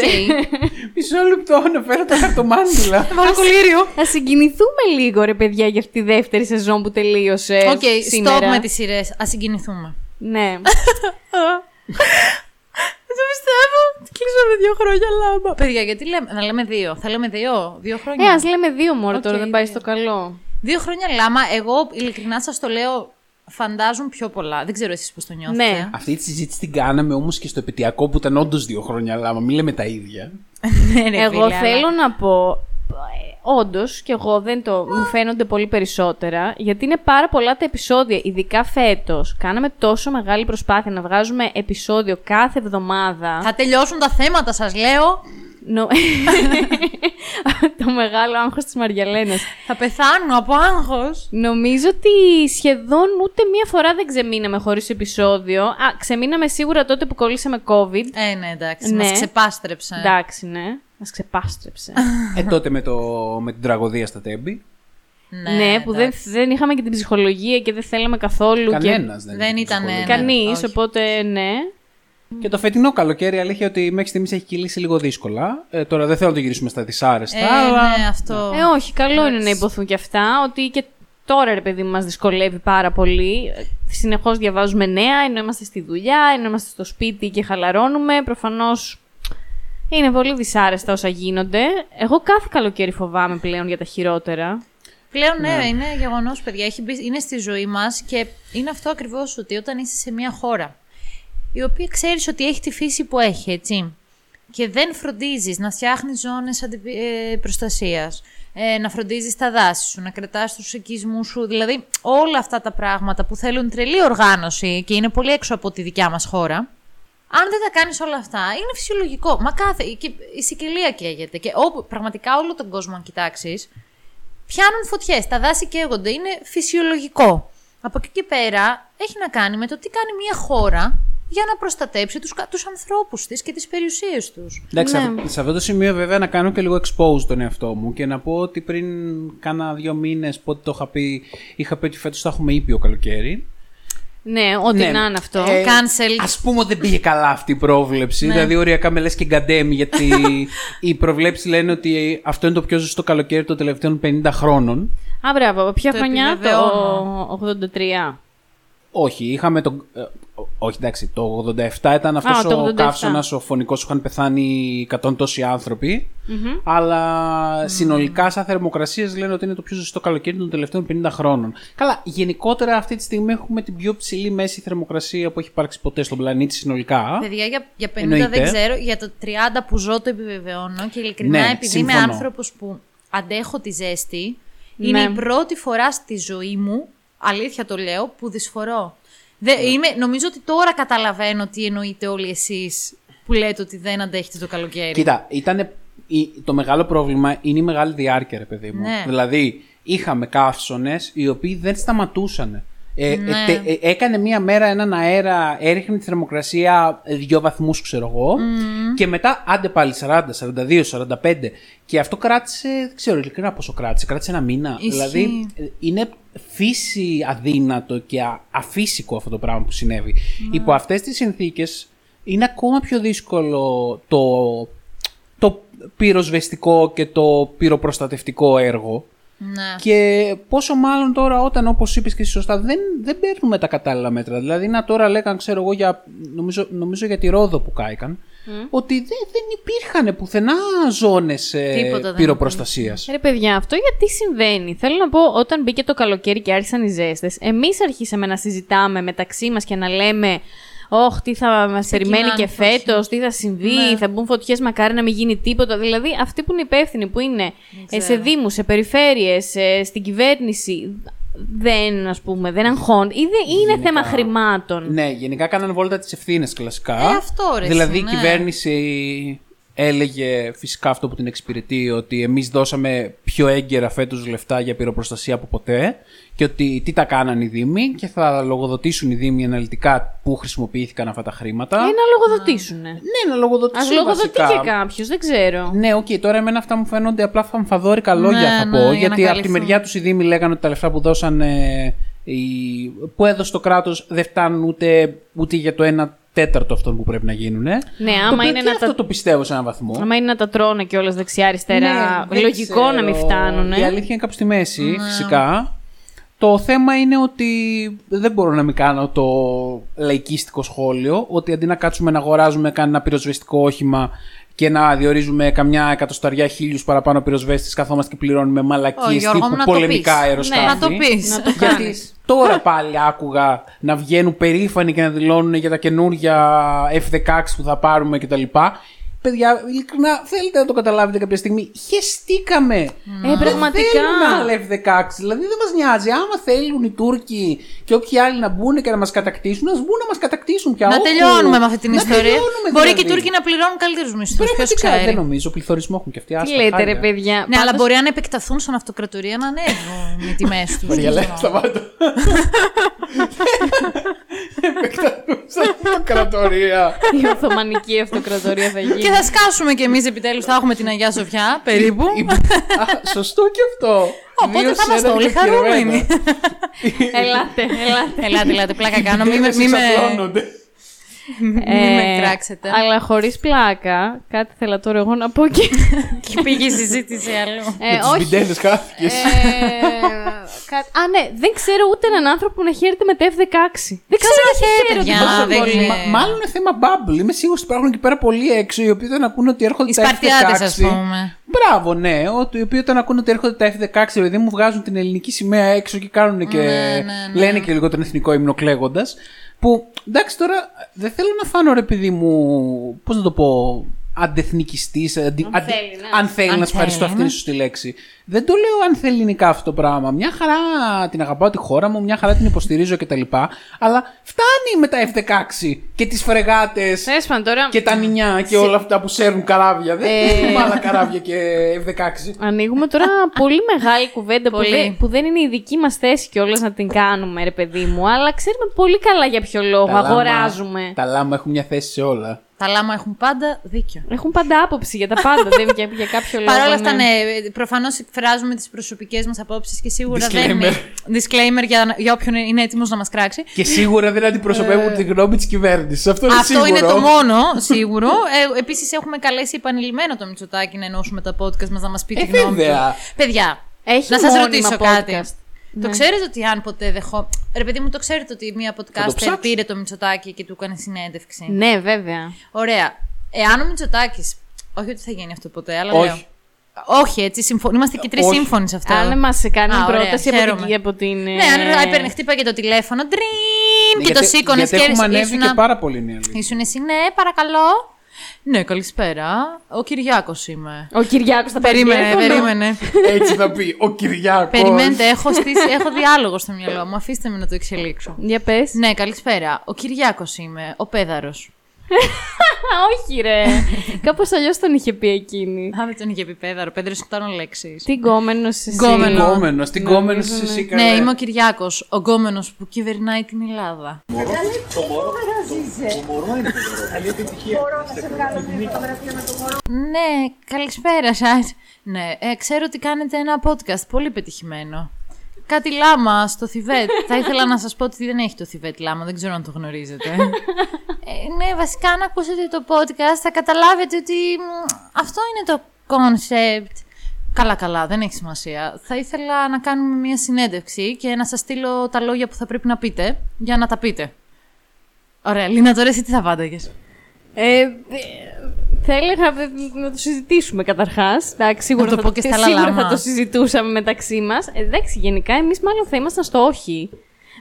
Μισό λεπτό να φέρω τα χαρτομάντιλα. Βάλω κολλύριο. Θα συγκινηθούμε λίγο, ρε παιδιά, για αυτή τη δεύτερη σεζόν που τελείωσε. Οκ, σήμερα. stop με τις σειρές. Ας συγκινηθούμε. Ναι. Δεν το πιστεύω. Κλείσαμε δύο χρόνια λάμα. Παιδιά, γιατί λέμε, να λέμε δύο. Θα λέμε δύο. Δύο Ε, χρόνια. ας λέμε δύο μόνο Οκ, τώρα, δεν πάει δύο. στο καλό. Δύο χρόνια λάμα. Εγώ ειλικρινά σας το λέω. Φαντάζουν πιο πολλά. Δεν ξέρω εσείς πώς το νιώθετε. Ναι. Αυτή τη συζήτηση την κάναμε όμως και στο επαιτειακό που ήταν όντως δύο χρόνια, αλλά μην λέμε τα ίδια. Ναι, ρε, Εγώ φίλε, αλλά- θέλω να πω. Όντως, και εγώ δεν το. μου φαίνονται πολύ περισσότερα, γιατί είναι πάρα πολλά τα επεισόδια. Ειδικά φέτος. Κάναμε τόσο μεγάλη προσπάθεια να βγάζουμε επεισόδιο κάθε εβδομάδα. Θα τελειώσουν τα θέματα, σας λέω. Νο- το μεγάλο άγχος της Μαριαλένας. Θα πεθάνω από άγχος. Νομίζω ότι σχεδόν ούτε μία φορά δεν ξεμείναμε χωρίς επεισόδιο. Α, ξεμείναμε σίγουρα τότε που κολλήσαμε COVID. Ε, ναι, εντάξει. Ναι. Μας ξεπάστρεψε. Εντάξει, ναι. Μας ξεπάστρεψε. ε, τότε με, το, με την τραγωδία στα τέμπη. ναι, που δεν, εντάξει. δεν είχαμε και την ψυχολογία και δεν θέλαμε καθόλου. Κανένας και... δεν, Δεν είχε ήταν, ψυχολογία. ναι. Κανείς, όχι. οπότε ναι. Και το φετινό καλοκαίρι, αλήθεια ότι μέχρι στιγμής έχει κυλήσει λίγο δύσκολα. Ε, τώρα δεν θέλω να το γυρίσουμε στα δυσάρεστα, Ε, αλλά. ναι, αυτό. Ε, όχι, καλό είναι να υποθούν και αυτά. Ότι και τώρα, ρε παιδί μου, μας δυσκολεύει πάρα πολύ. Συνεχώς διαβάζουμε νέα, ενώ είμαστε στη δουλειά, ενώ είμαστε στο σπίτι και χαλαρώνουμε. Προφανώς είναι πολύ δυσάρεστα όσα γίνονται. Εγώ κάθε καλοκαίρι φοβάμαι πλέον για τα χειρότερα. Πλέον ναι, είναι γεγονός, παιδιά. Έχει μπει, είναι στη ζωή μας και είναι αυτό ακριβώς ότι όταν είσαι σε μια χώρα η οποία ξέρεις ότι έχει τη φύση που έχει, έτσι. Και δεν φροντίζεις να φτιάχνεις ζώνες προστασίας, ε, να φροντίζεις τα δάση σου, να κρατάς τους οικισμούς σου. Δηλαδή, όλα αυτά τα πράγματα που θέλουν τρελή οργάνωση και είναι πολύ έξω από τη δικιά μας χώρα. Αν δεν τα κάνεις όλα αυτά, είναι φυσιολογικό. Μα κάθε. Και η Σικελία καίγεται. Και όπου πραγματικά όλο τον κόσμο, αν κοιτάξεις, πιάνουν φωτιές, τα δάση καίγονται, είναι φυσιολογικό. Από εκεί και πέρα έχει να κάνει με το τι κάνει μια χώρα για να προστατέψει τους, κα- τους ανθρώπους της και τις περιουσίες τους. Εντάξει, Ναι. σε- σε αυτό το σημείο βέβαια να κάνω και λίγο expose τον εαυτό μου και να πω ότι πριν κάνα δύο μήνες πότε το είχα πει, είχα πει ότι φέτος θα έχουμε ήπιο καλοκαίρι. Ναι, ό,τι Ναι. να είναι αυτό. Ε, Cancel. Α πούμε ότι δεν πήγε καλά αυτή η πρόβλεψη. Ναι. Δηλαδή, οριακά με λες και γκαντέμι, γιατί οι προβλέψεις λένε ότι αυτό είναι το πιο ζεστό καλοκαίρι των τελευταίων 50 χρόνων. Α, μπράβο. Από ποια Το χρονιά; επιβεβαιώνω. Το 83. Όχι, είχαμε το. ε, όχι, εντάξει, το 87 ήταν αυτός Α, το ο 87. καύσωνας, ο φωνικός που είχαν πεθάνει 100 τόσοι άνθρωποι. Αλλά συνολικά, σαν θερμοκρασίες, λένε ότι είναι το πιο ζεστό καλοκαίρι των τελευταίων 50 χρόνων. Καλά, γενικότερα αυτή τη στιγμή έχουμε την πιο ψηλή μέση θερμοκρασία που έχει υπάρξει ποτέ στον πλανήτη συνολικά. Παιδιά, για, για 50 Εννοείται. δεν ξέρω, για το 30 που ζω το επιβεβαιώνω και ειλικρινά Ναι, επειδή είμαι συμφωνώ. άνθρωπος που αντέχω τη ζέστη, Ναι. είναι η πρώτη φορά στη ζωή μου, αλήθεια το λέω, που δυσφορώ. Δε, Ναι. είμαι, νομίζω ότι τώρα καταλαβαίνω τι εννοείτε όλοι εσείς που λέτε ότι δεν αντέχετε το καλοκαίρι. Κοίτα, ήταν, το μεγάλο πρόβλημα είναι η μεγάλη διάρκεια, ρε παιδί μου. Ναι. Δηλαδή, είχαμε καύσονες οι οποίοι δεν σταματούσαν. Ε, Ναι. ε, τε- ε, έκανε μία μέρα έναν αέρα, έριχνε τη θερμοκρασία δύο βαθμούς, ξέρω εγώ. Και μετά άντε πάλι 40, 42, 45. Και αυτό κράτησε, δεν ξέρω ειλικρινά πόσο κράτησε. Κράτησε ένα μήνα. Ισχύει. Δηλαδή, ε, είναι φύση αδύνατο και α- αφύσικο αυτό το πράγμα που συνέβη. Υπό αυτές τις συνθήκες είναι ακόμα πιο δύσκολο το, το πυροσβεστικό και το πυροπροστατευτικό έργο. Ναι. Και πόσο μάλλον τώρα όταν, όπως είπες και εσύ σωστά, δεν, δεν παίρνουμε τα κατάλληλα μέτρα. Δηλαδή, να τώρα λέγαν, ξέρω εγώ, για, νομίζω, νομίζω για τη Ρόδο που κάηκαν, ότι δεν, δεν υπήρχαν πουθενά ζώνες ε, Τίποτα δεν πυροπροστασίας. Ρε παιδιά, αυτό γιατί συμβαίνει; Θέλω να πω, όταν μπήκε το καλοκαίρι και άρχισαν οι ζέστες, εμείς αρχίσαμε να συζητάμε μεταξύ μας και να λέμε «Ωχ, τι θα μας περιμένει και φωτιές». φέτος, τι θα συμβεί, Ναι. θα μπουν φωτιές, μακάρι να μην γίνει τίποτα». Δηλαδή, αυτοί που είναι υπεύθυνοι, που είναι ε, σε ξέρω. δήμους, σε περιφέρειες, ε, στην κυβέρνηση, δεν, ας πούμε, δεν αγχώνται. Ή δεν είναι Γενικά. θέμα χρημάτων. Ναι, γενικά κάνανε βόλτα τις ευθύνες κλασικά. Ε, αυτό, ρε, Δηλαδή εσύ, η ναι. κυβέρνηση έλεγε φυσικά αυτό που την εξυπηρετεί ότι εμείς δώσαμε πιο έγκαιρα φέτος λεφτά για πυροπροστασία από ποτέ και ότι τι τα κάνανε οι Δήμοι και θα λογοδοτήσουν οι Δήμοι αναλυτικά πού χρησιμοποιήθηκαν αυτά τα χρήματα. Ή να λογοδοτήσουνε. Ναι, να λογοδοτήσουν Ας λογοδοτεί βασικά. και κάποιος, δεν ξέρω. Ναι, οκ, τώρα εμένα αυτά μου φαίνονται απλά φανφαδόρικα λόγια Ναι, θα ναι, πω. για να γιατί από τη καλυφθούν. μεριά τους οι Δήμοι λέγανε ότι τα λεφτά που δώσαν. ε, οι- που έδωσε το κράτος δεν φτάνουν ούτε, ούτε για το 1 τέταρτο αυτών που πρέπει να γίνουν. Ναι, το άμα οποίο είναι και να αυτό τα το πιστεύω σε έναν βαθμό. Άμα είναι να τα τρώνε κιόλας δεξιά-αριστερά, Ναι, δεν λογικό να μην ξέρω. φτάνουν. Η αλήθεια είναι κάπου στη μέση, Ναι. φυσικά. Το θέμα είναι ότι δεν μπορώ να μην κάνω το λαϊκίστικο σχόλιο, ότι αντί να κάτσουμε να αγοράζουμε κανένα πυροσβεστικό όχημα και να διορίζουμε καμιά εκατοσταριά χίλιους παραπάνω πυροσβέστες, καθόμαστε και πληρώνουμε Ω, μαλακίες Γιώργο τύπου μου, να το πολεμικά πεις. αεροσκάφη. Ναι, Να το πεις. Να το Γιατί κάνεις. τώρα πάλι άκουγα να βγαίνουν περήφανοι και να δηλώνουν για τα καινούργια F-16 που θα πάρουμε κτλ. Παιδιά, ειλικρινά, θέλετε να το καταλάβετε κάποια στιγμή. Χεστήκαμε. Ε, πραγματικά. Δεν θέλουμε άλλα F-16. Δηλαδή δεν μας νοιάζει. Άμα θέλουν οι Τούρκοι και όποιοι άλλοι να μπουν και να μας κατακτήσουν, ας μπουν να μας κατακτήσουν πια. Να Όχι. τελειώνουμε με αυτή την Να ιστορία. τελειώνουμε Μπορεί και οι δηλαδή. Τούρκοι να πληρώνουν καλύτερους μισθούς. Ποιος Πραγματικά, ξέρει. δεν νομίζω. Πληθωρισμό έχουν και αυτοί. Τι άστα, λέτε, ρε χάλια. παιδιά. Ναι, αλλά Πάντως- μπορεί αν επεκταθούν στον αυτοκρατορία να ανέβουν οι τιμές τους. Μαριαλέ, σταμάτα. Επεκταθούσα αυτοκρατορία. Η Οθωμανική Αυτοκρατορία θα γίνει. Και θα σκάσουμε κι εμείς επιτέλους, θα έχουμε την Αγία Σοφιά περίπου. Α, Σωστό και αυτό. Οπότε Δύο θα είμαστε σέρες όλοι ευκαιρεμένα. χαρούμενοι. Ελάτε, ελάτε. Ελάτε, ελάτε, πλάκα κάνω. Μην με, Μήνες μη με, εξαπλώνονται. μη με κράξετε. Ε, Αλλά χωρίς πλάκα, κάτι θέλω τώρα εγώ να πω και... Και πήγε η συζήτηση αλλού. Ε, Με τους όχι. μπιντέλες χάθηκες. Ε, κα- Α, ναι, δεν ξέρω ούτε έναν άνθρωπο που να χαίρεται με τα F-16. Δεν ξέρω Καλά, τι χαίρεται, χαίρεται παιδιά, τόσο δεν πολύ. είναι. Μα- Μάλλον είναι θέμα bubble. Είμαι σίγουρος ότι υπάρχουν εκεί πέρα πολλοί έξω οι οποίοι δεν ακούνε ότι έρχονται Οι τα Σπαρτιάτες, F-16. ας πούμε. Μπράβο, ναι. Ότι, οι οποίοι όταν ακούνε ότι έρχονται τα F-16, επειδή μου βγάζουν την ελληνική σημαία έξω και κάνουν και. Ναι, ναι, ναι. λένε και λίγο τον εθνικό ύμνο κλαίγοντας. Που εντάξει τώρα δεν θέλω να φάνω ρε παιδί μου. Πώς να το πω. Αντεθνικιστής. Αν, Αν θέλει, ναι. αν θέλει, Αν να σου ευχαριστώ, θέλει, αυτή είναι ναι. η σωστή λέξη. Δεν το λέω αν θέλει ελληνικά αυτό το πράγμα. Μια χαρά την αγαπάω τη χώρα μου, μια χαρά την υποστηρίζω κτλ. Αλλά φτάνει με τα F-16 και τις φρεγάτες Τέλος πάντων, τώρα και τα νινιά και όλα αυτά που σέρνουν καράβια. Δεν Ε. έχουμε άλλα καράβια και F-16. ανοίγουμε τώρα πολύ μεγάλη κουβέντα που Πολύ. δεν, που δεν είναι η δική μας θέση κιόλας να την κάνουμε, ρε παιδί μου. Αλλά ξέρουμε πολύ καλά για ποιο λόγο Τα λάμα- αγοράζουμε. Τα λάμα έχουν μια θέση σε όλα. Τα λάμα έχουν πάντα δίκιο. Έχουν πάντα άποψη για τα πάντα, δεν για, για κάποιο λόγο. Παρ' όλα αυτά, ναι. ναι, προφανώς εκφράζουμε τις προσωπικές μας απόψεις και σίγουρα δεν Disclaimer. είναι. Disclaimer για, για όποιον είναι έτοιμος να μας κράξει. Και σίγουρα δεν αντιπροσωπεύουν τη γνώμη της κυβέρνησης. Αυτό είναι Αυτό σίγουρο. είναι το μόνο σίγουρο. Ε, Επίσης, έχουμε καλέσει επανειλημμένο το Μητσοτάκι να ενώσουμε τα podcast μας να μας πει Ε, τη γνώμη βέβαια. του. Παιδιά, Έχει να σας μόνιμα ρωτήσω podcast. κάτι. Το ξέρετε ότι αν ποτέ δεχό. Ρε παιδί μου, το ξέρετε ότι μία το podcaster ψάξω. πήρε το Μητσοτάκι και του έκανε συνέντευξη. Ναι, βέβαια. Ωραία. Εάν ο Μητσοτάκη. Όχι ότι θα γίνει αυτό ποτέ, αλλά Όχι. λέω. Όχι, έτσι. Συμφω... Είμαστε και τρεις Όχι. σύμφωνοι σε αυτό. Αν μας κάνει Α, ωραία, πρόταση από χαίρομαι. την, από την. Ναι, αν έπαιρνε, χτύπαγε το τηλέφωνο. Ντριν! Ναι, και το γιατί- σήκωνες Γιατί και έχουμε ανέβει ήσουν- και πάρα πολύ νέα αλήθεια. Ήσουν εσύ, ναι, παρακαλώ. Ναι, καλησπέρα. Ο Κυριάκος είμαι. Ο Κυριάκος θα πάρει Περίμενε, τηλέφωνο. περίμενε. Έτσι θα πει ο Κυριάκος. Περιμένετε, έχω, στήσει, έχω διάλογο στο μυαλό μου. Αφήστε με να το εξελίξω. Για πες. Ναι, καλησπέρα. Ο Κυριάκος είμαι, ο πέδαρος. όχι, ρε. Κάπως αλλιώς τον είχε πει εκείνη. Α, δεν τον είχε πει πέδαρο. Πέδαρο ήταν λέξει. Τι γκόμενος εσύ. Γκόμενος. Γκόμενος. Την γκόμενος εσύ Ναι, καλέ. είμαι ο Κυριάκος, ο γκόμενος που κυβερνάει την Ελλάδα. Ναι, καλησπέρα σας. Ναι, ε, ξέρω ότι κάνετε ένα podcast πολύ πετυχημένο. Κάτι λάμα στο Θιβέτ. Θα ήθελα να σας πω ότι δεν έχει το Θιβέτ λάμα, δεν ξέρω αν το γνωρίζετε. ε, ναι, βασικά αν ακούσετε το podcast θα καταλάβετε ότι μ, αυτό είναι το concept. Καλά, καλά, δεν έχει σημασία. Θα ήθελα να κάνουμε μια συνέντευξη και να σας στείλω τα λόγια που θα πρέπει να πείτε για να τα πείτε. Ωραία, Λίνα, τώρα εσύ τι θα πάνταγες. Ε, ε, θα έλεγα ε, να το συζητήσουμε καταρχάς. Σίγουρα, το θα, πω και στα σίγουρα λαλάμα. θα το συζητούσαμε μεταξύ μας. εντάξει, γενικά εμείς μάλλον θα ήμασταν στο όχι.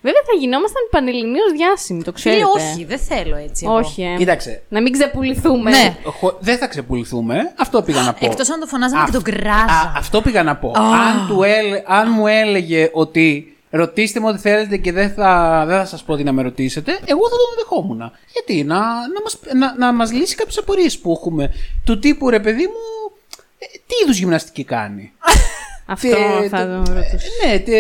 Βέβαια θα γινόμασταν πανελληνίως διάσημοι, το Φίλε, ξέρετε. όχι, δεν θέλω έτσι. εγώ. Όχι, ε. Κοίταξε. Να μην ξεπουληθούμε. Ναι. χω- Δεν θα ξεπουληθούμε. Αυτό πήγα να πω. Εκτός αν το φωνάζαμε και Αυτό- τον κράζα. Α, αυτό πήγα να πω. Αν, του έλε- αν μου έλεγε ότι ρωτήστε με ό,τι θέλετε και δεν θα, δεν θα σας πω τι να με ρωτήσετε, εγώ θα τον δεχόμουν. Γιατί, να, να, μας, να, να μας λύσει κάποιες απορίες που έχουμε. Του τύπου, ρε παιδί μου, ε, τι είδους γυμναστική κάνει; Αυτό Τι- θα τι- το ρωτούσα. Ναι, τι-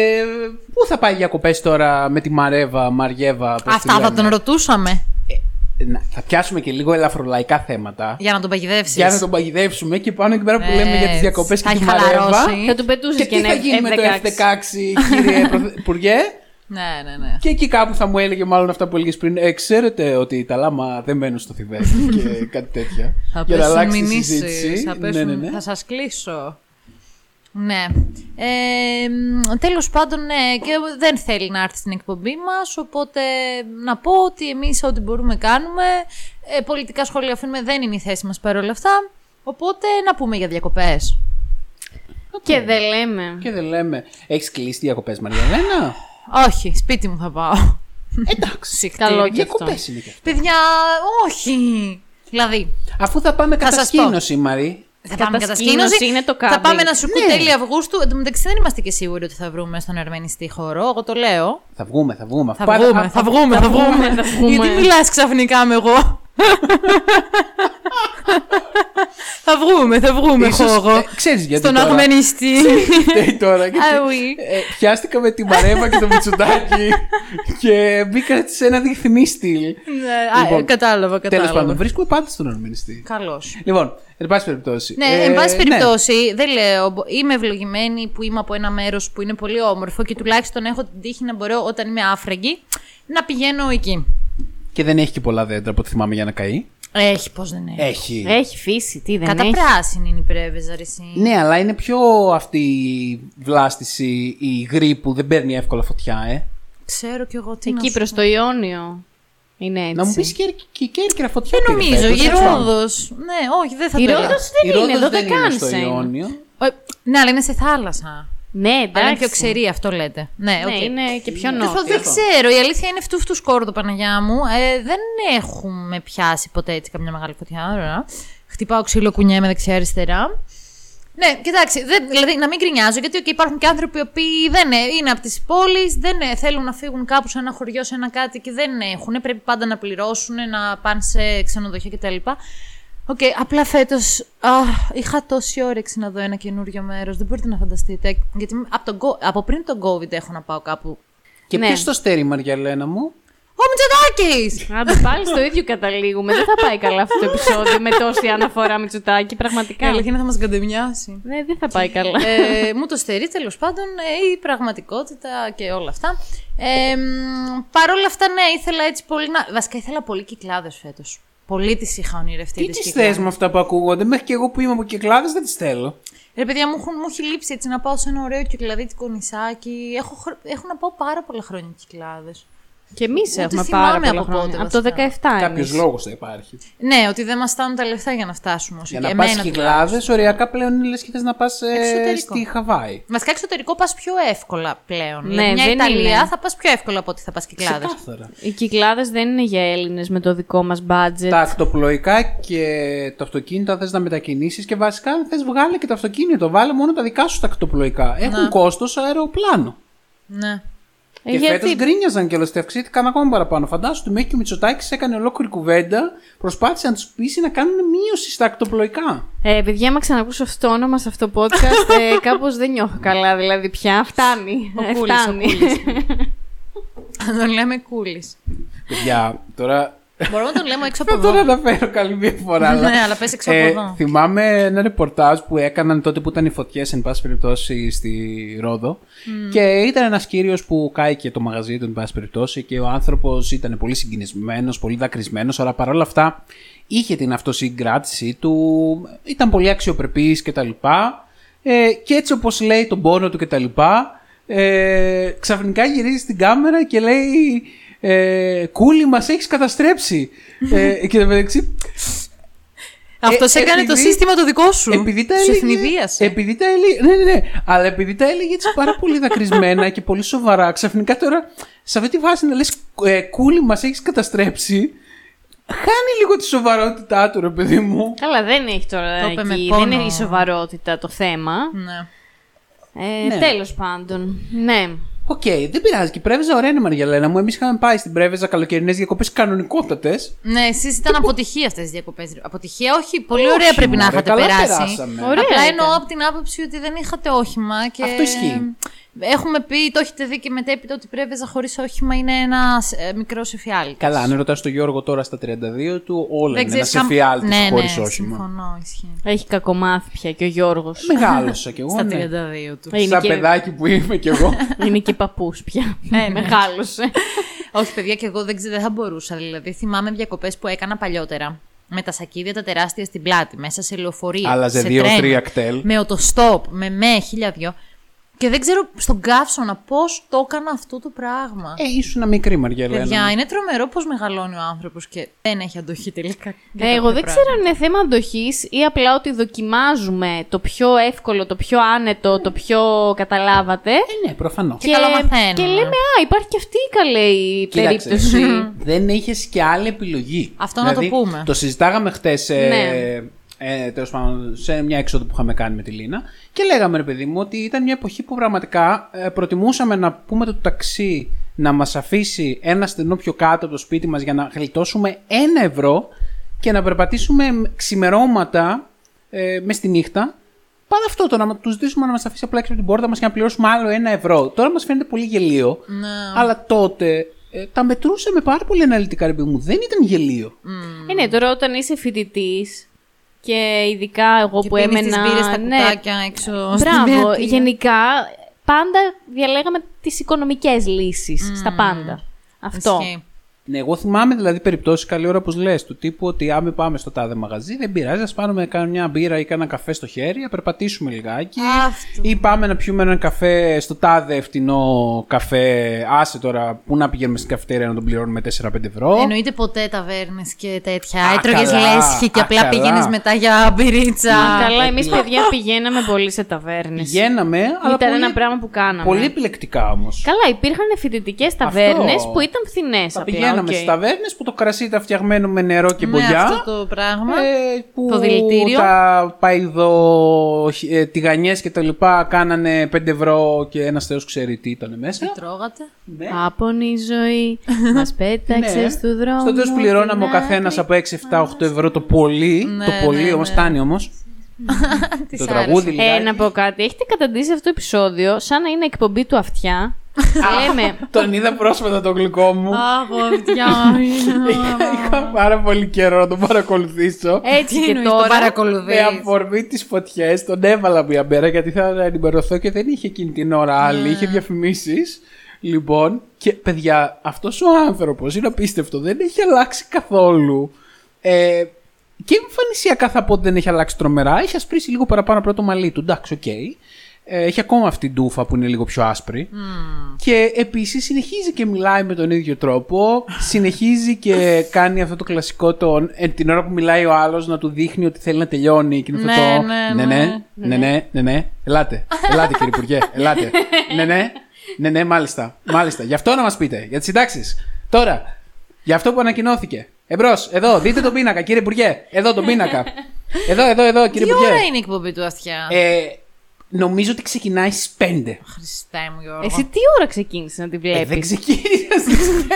πού θα πάει διακοπές τώρα με τη Μαρέβα, Μαριέβα, πώς τη Αυτά θα λένε. τον ρωτούσαμε Ε, να- θα πιάσουμε και λίγο ελαφρολαϊκά θέματα. για να τον παγιδεύσεις. Για να τον παγιδεύσουμε και πάνω εκεί πέρα που λέμε για τις Έτσι. διακοπές και Θα τη έχει Μαρέβα. χαλαρώσει. Θα του πετούσες Και και, τι θα ένα γίνει με το F16. F16, κύριε Πρωθυπουργέ. Ναι, ναι, ναι. Και εκεί κάπου θα μου έλεγε μάλλον αυτά που έλεγες πριν. Ε, ξέρετε ότι τα λάμα δεν μένουν στο Θιβέτ και κάτι τέτοια. Θα για να πέσουν αλλάξει τη μηνύσεις, συζήτηση. Θα, ναι, πέσουν... ναι, ναι. θα σας κλείσω. Ναι. Ε, μ, τέλος πάντων, ναι, και δεν θέλει να έρθει στην εκπομπή μας, οπότε να πω ότι εμείς ό,τι μπορούμε κάνουμε, ε, πολιτικά σχόλια αφήνουμε, δεν είναι η θέση μας παρόλα αυτά, οπότε να πούμε για διακοπές. Και δεν λέμε. Και δεν λέμε. Έχεις κλείσει διακοπές, Μαριαλένα. Όχι, σπίτι μου θα πάω. Εντάξει. Καλό και Διακοπές αυτό. είναι και αυτό. Παιδιά, όχι. Δηλαδή, Αφού θα πάμε Θα σας κατασκήνωση, Μαρή. Θα πάμε Κατασκήνωση κατασκήνωση. είναι το Θα κάμπινγκ. πάμε ένα σουκού Ναι. τέλη Αυγούστου. Εν τω μεταξύ δεν είμαστε και σίγουροι ότι θα βρούμε στον αρμενιστή χώρο. Εγώ το λέω. Θα βγούμε, θα βγούμε. Θα Πάρα- βγούμε, α- θα α- βγούμε, θα βγούμε. θα βγούμε. Γιατί μιλάς ξαφνικά με εγώ; θα βγούμε, θα βγούμε Ίσως, χώρο. ε, ξέρεις γιατί Στον τώρα. αγμενιστή. φταίει τώρα. γιατί, Ah, oui. ε, πιάστηκα με τη Μαρέβα και το Μητσοτάκι και μπήκα σε ένα διεθνή στυλ. Ναι, α, Λοιπόν, κατάλαβα, Τέλος πάντων, κατάλαβα. βρίσκουμε πάντα στον ορμηνιστή. Καλώς. Λοιπόν, εν πάση περιπτώσει. Ναι, ε, εν πάση ναι. περιπτώσει, δεν λέω. μπο- Είμαι ευλογημένη που είμαι από ένα μέρος που είναι πολύ όμορφο και τουλάχιστον έχω την τύχη να μπορώ όταν είμαι άφραγγη να πηγαίνω εκεί. Και δεν έχει και πολλά δέντρα από ό,τι θυμάμαι για να καεί. Έχει, πώς δεν έχει. Έχει. Έχει φύση, τι δεν Κατά έχει. πράσινη είναι η πρέβεζα, ρε, εσύ. Ναι, αλλά είναι πιο αυτή η βλάστηση, η υγρή που δεν παίρνει εύκολα φωτιά, ε. Ξέρω κι εγώ τι Εκεί να σου προς πω. το Ιόνιο. Είναι έτσι. Να μου πεις και, και η Κέρκυρα φωτιά. Δεν πήρε νομίζω, φέτος, η τέλος πάντων. Ρόδος. Ναι, όχι, δεν θα Η το Ρόδος έλεγα. Η δεν είναι, Ρόδος εδώ δεν δεν είναι κάνεις στο Ιόνιο. Ε, Ναι, αλλά είναι σε θάλασσα. Ναι, Αλλά εντάξει. είναι πιο ξερή, αυτό λέτε. Ναι, Ναι, οκ. είναι και πιο Δεν, θα- νότιο. δεν ξέρω, η αλήθεια είναι φτού φτού σκόρδο Παναγιά μου. Ε, δεν έχουμε πιάσει ποτέ έτσι καμιά μεγάλη φωτιά. Ωραία. Χτυπάω ξύλο κουνιέμαι δεξιά-αριστερά. Ναι, κοιτάξτε, δεν, δηλαδή να μην γκρινιάζω, γιατί okay, υπάρχουν και άνθρωποι οι οποίοι δεν είναι, είναι από τις πόλεις, δεν ε, θέλουν να φύγουν κάπου σε ένα χωριό, σε ένα κάτι και δεν έχουν. Πρέπει πάντα να πληρώσουν, να πάνε σε ξενοδοχεία κτλ. Οκ, απλά φέτος είχα τόση όρεξη να δω ένα καινούριο μέρος. Δεν μπορείτε να φανταστείτε. Γιατί από, τον, κο- από πριν τον COVID έχω να πάω κάπου. Και Ναι. ποιος το στερεί, Μαριαλένα μου; Ο Μητσοτάκης! Άντε πάλι στο ίδιο καταλήγουμε. Δεν θα πάει καλά αυτό το επεισόδιο με τόση αναφορά Μητσοτάκη. Η Πραγματικά. αλήθεια είναι θα μας καντεμιάσει. Ναι, δεν θα πάει καλά. ε, μου το στερεί τέλος πάντων ε, η πραγματικότητα και όλα αυτά. Ε, Παρ' όλα αυτά, ναι, ήθελα έτσι πολύ να. Βασικά ήθελα πολύ κυκλάδες φέτος. Πολύ τις είχα ονειρευτεί. Τι τις τις κυκλάδες. θες με αυτά που ακούγονται; Μέχρι και εγώ που είμαι από κυκλάδες δεν τις θέλω. Ρε παιδιά, μου, έχουν, μου έχει λείψει έτσι να πάω σε ένα ωραίο κυκλαδίτικο νησάκι. Έχω, χρο- έχω να πάω πάρα πολλά χρόνια κυκλάδες. Και εμείς Ούτε έχουμε θυμάμαι πάρα πολλά από πότε, χρόνια. Από το 17 βασικά. Κάποιος εμείς. λόγος θα υπάρχει. Ναι, ότι δεν μας φτάνουν τα λεφτά για να φτάσουμε όσο Για και να πας εμένα κυκλάδε, τουλάχιστον. οριακά πλέον είναι λες και θες να πας Εξωτερικό. στη Χαβάη. Βασικά εξωτερικό πας πιο εύκολα πλέον. Ναι, δηλαδή, μια δεν Ιταλία είναι. θα πας πιο εύκολα από ότι θα πας κυκλάδε. Ξεκάθαρα. Οι κυκλάδε δεν είναι για Έλληνες με το δικό μας budget. Τα ακτοπλοϊκά και το αυτοκίνητο, αν θες να μετακινήσεις και βασικά αν θες βγάλε και το αυτοκίνητο, βάλε μόνο τα δικά σου τα ακτοπλοϊκά. Έχουν Ναι. κόστος αεροπλάνο. Ναι. Ε, και γιατί- φέτος γκρίνιαζαν κιόλας ότι αυξήθηκαν ακόμα παραπάνω. Φαντάσου ότι μέχρι και ο Μητσοτάκης έκανε ολόκληρη κουβέντα, προσπάθησε να τους πείσει να κάνουν μείωση στα ακτοπλοϊκά. Ε, παιδιά, άμα ξανακούσω αυτό το όνομα σε αυτό το podcast, ε, κάπως δεν νιώθω καλά. Δηλαδή, πια φτάνει. Ο Ε, Κούλης, ο φτάνει. Κούλης. Να τον λέμε κούλης. Παιδιά, τώρα. Μπορούμε να τον λέμε έξω από Θα τον εδώ. αναφέρω καλή μία φορά. αλλά- Ναι, αλλά πες έξω από Ε, εδώ. θυμάμαι ένα ρεπορτάζ που έκαναν τότε που ήταν οι φωτιές, εν πάση περιπτώσει, στη Ρόδο. Και ήταν ένας κύριος που κάηκε το μαγαζί του, εν πάση περιπτώσει, και ο άνθρωπος ήταν πολύ συγκινησμένος, πολύ δακρυσμένος, αλλά παρόλα αυτά είχε την αυτοσυγκράτησή του, ήταν πολύ αξιοπρεπής κτλ. Ε, και έτσι όπως λέει τον πόνο του κτλ. Ε, ξαφνικά γυρίζει στην κάμερα και λέει ε, Κούλι, μας έχεις καταστρέψει. ε, και μεταξύ, Αυτό ε, έκανε το επειδή- σύστημα το δικό σου. επειδή τα Σου έλεγε. ευνηδίασε. Επειδή τα έλεγε. Ναι, ναι, ναι. Αλλά επειδή τα έλεγε έτσι πάρα πολύ δακρυσμένα και πολύ σοβαρά, ξαφνικά τώρα σε αυτή τη φάση να λες ε, Κούλι, μας έχεις καταστρέψει. Χάνει λίγο τη σοβαρότητά του, ρε παιδί μου. Καλά, δεν έχει τώρα Το είπε με εκεί. πόνο. Δεν είναι η σοβαρότητα το θέμα. Ναι. Ε, Ναι. Τέλος πάντων. Ναι. Οκ, δεν πειράζει. Και η Πρέβεζα ωραία είναι, Μαριαλένα μου. Εμείς είχαμε πάει στην Πρέβεζα καλοκαιρινές διακοπές κανονικότατες. Ναι, εσείς ήταν αποτυχία αυτές τις διακοπές. Αποτυχία, όχι. Πολύ Όχι, ωραία πρέπει να μωρέ, είχατε καλά περάσει. περάσαμε. Ωραία Απλά ήταν. εννοώ από την άποψη ότι δεν είχατε όχημα. Και... Αυτό ισχύει. Έχουμε πει, το έχετε δει και μετέπειτα, ότι η πρέβεζα χωρίς όχημα είναι ένας ε, μικρός εφιάλτης. Καλά, αν ρωτάς τον Γιώργο τώρα στα 32 του, όλα είναι ένας ξέρεις καμ- εφιάλτης ναι, χωρίς ναι, όχημα. Συμφωνώ, ισχύει. Έχει κακομάθει πια και ο Γιώργος. Μεγάλωσα κι εγώ. Στα 32 ναι. του. Ε, είναι, Σαν και, παιδάκι που είμαι κι εγώ. είναι και παππούς πια. ναι. Μεγάλωσε. Όχι, παιδιά, και εγώ δεν, ξέρω, δεν θα μπορούσα. Δηλαδή, θυμάμαι διακοπές που έκανα παλιότερα. με τα σακίδια τα τεράστια στην πλάτη, μέσα σε λεωφορεία. Άλλαζε σε δύο-τρία τρένα, κτέλ. Με οτοστόπ, με με, χίλια δυο. Και δεν ξέρω στον καύσωνα πώς το έκανα αυτό το πράγμα. Ε, ήσουν μικρή Μαριέλα. Παιδιά, είναι τρομερό πώς μεγαλώνει ο άνθρωπος και δεν έχει αντοχή τελικά. για Ε, εγώ κάποια δεν πράγματα. ξέρω αν είναι θέμα αντοχής ή απλά ότι δοκιμάζουμε το πιο εύκολο, το πιο άνετο, το πιο καταλάβατε. Ε, ναι, προφανώς. Και καλό μαθαίνουμε. Και λέμε, Α, υπάρχει και αυτή η καλή Κοίταξε. περίπτωση. δεν είχε και άλλη επιλογή. Αυτό να το Δηλαδή, πούμε. Το συζητάγαμε χτες Ναι. ε, τέλος πάντων, σε μια έξοδο που είχαμε κάνει με τη Λίνα και λέγαμε, ρε παιδί μου, ότι ήταν μια εποχή που πραγματικά ε, προτιμούσαμε να πούμε το ταξί να μας αφήσει ένα στενό πιο κάτω από το σπίτι μας για να γλιτώσουμε ένα ευρώ και να περπατήσουμε ξημερώματα ε, μες στη νύχτα Παρά αυτό το να τους ζητήσουμε να μας αφήσει απλά έξω από την πόρτα μας και να πληρώσουμε άλλο ένα ευρώ. Τώρα μας φαίνεται πολύ γελίο. Ναι. Αλλά τότε ε, τα μετρούσαμε πάρα πολύ αναλυτικά, ρε παιδί μου. Δεν ήταν γελίο. Ε, ναι, τώρα όταν είσαι φοιτητής και ειδικά εγώ Και που πίνεις έμενα. τις μπύρες στα ναι, κουτάκια έξω στην Μπράβο. πλατεία. Γενικά, πάντα διαλέγαμε τις οικονομικές λύσεις στα πάντα. Αυτό. Ισχύει. Ναι, εγώ θυμάμαι δηλαδή περιπτώσεις καλή ώρα, όπω λες, του τύπου ότι άμα πάμε στο τάδε μαγαζί, δεν πειράζει, ας πάρουμε κάνα μια μπύρα ή κάνα καφέ στο χέρι, να περπατήσουμε λιγάκι. Αυτό. Ή πάμε να πιούμε έναν καφέ στο τάδε φτηνό καφέ. Άσε τώρα, πού να πηγαίνουμε στην καφετέρια να τον πληρώνουμε 4-5 ευρώ; Εννοείται ποτέ ταβέρνες και τέτοια. Α, Έτρωγες καλά. λέσχη και Α, απλά καλά. πήγαινες μετά για μπυρίτσα. Καλά, εμείς παιδιά πηγαίναμε πολύ σε ταβέρνες. Πηγαίναμε, αλλά. Ήταν πολύ, ένα πράγμα που κάναμε. Πολύ επιλεκτικά όμως. Καλά, υπήρχαν φοιτητικές ταβέρνες Αυτό. που ήταν φθηνές. Θα πηγαίναμε στις ταβέρνες που το κρασί ήταν φτιαγμένο με νερό και Ναι, μπογιά. αυτό το πράγμα. Ε, που Το δηλητήριο. Τα παϊδο ε, τηγανιές και τα λοιπά κάνανε 5 ευρώ και ένας θεός ξέρει τι ήταν μέσα. Τι τρώγατε; Ναι. Άπονη ζωή, μας πέταξες Ναι. του δρόμου. Στο τέλος πληρώναμε ο καθένας από 6, 7, 8 ευρώ το πολύ. Ναι, το πολύ ναι, όμως, ναι. φτάνει όμως. Της το άρεσε. τραγούδι Ε, λιγάκι. να πω κάτι. Έχετε καταντήσει αυτό το επεισόδιο σαν να είναι εκπομπή του αυτιά. Λέμε. Τον είδα πρόσφατα το γλυκό μου. Αχ, παιδιά. Είχα πάρα πολύ καιρό να τον παρακολουθήσω. Έτσι Τι και εννοείς, το τώρα. παρακολουθείς. Με αφορμή τις φωτιές, τον έβαλα μία μέρα γιατί θα ενημερωθώ και δεν είχε εκείνη την ώρα άλλη. Είχε διαφημίσεις. Λοιπόν, και παιδιά, αυτός ο άνθρωπος είναι απίστευτο. Δεν έχει αλλάξει καθόλου. Ε, και εμφανισιακά θα πω ότι δεν έχει αλλάξει τρομερά. Έχει ασπρίσει λίγο παραπάνω από το μαλλί του. Εντάξει, οκ. Ε, έχει ακόμα αυτή την τούφα που είναι λίγο πιο άσπρη. Και επίσης συνεχίζει και μιλάει με τον ίδιο τρόπο. συνεχίζει και κάνει αυτό το κλασικό το, ε, την ώρα που μιλάει ο άλλος να του δείχνει ότι θέλει να τελειώνει. Και είναι αυτό Ναι, το, ναι, ναι, ναι. ναι, ναι, ναι, ναι, ναι. Ελάτε, ελάτε κύριε Υπουργέ, ελάτε. ναι, ναι, ναι, ναι, μάλιστα, μάλιστα. Γι' αυτό να μας πείτε, για τις συντάξεις. Τώρα, για αυτό που ανακοινώθηκε. Εμπρός, εδώ, δείτε τον πίνακα, κύριε Υπουργέ. Εδώ τον πίνακα. Εδώ, εδώ, εδώ, κύριε Τι Υπουργέ. ώρα είναι η εκπομπή του αυτιά. Ε, νομίζω ότι ξεκινάει στις 5. Χριστέ μου, Γιώργο. Εσύ τι ώρα ξεκίνησες να τη Ε, βλέπεις; δεν ξεκίνησα στις 5.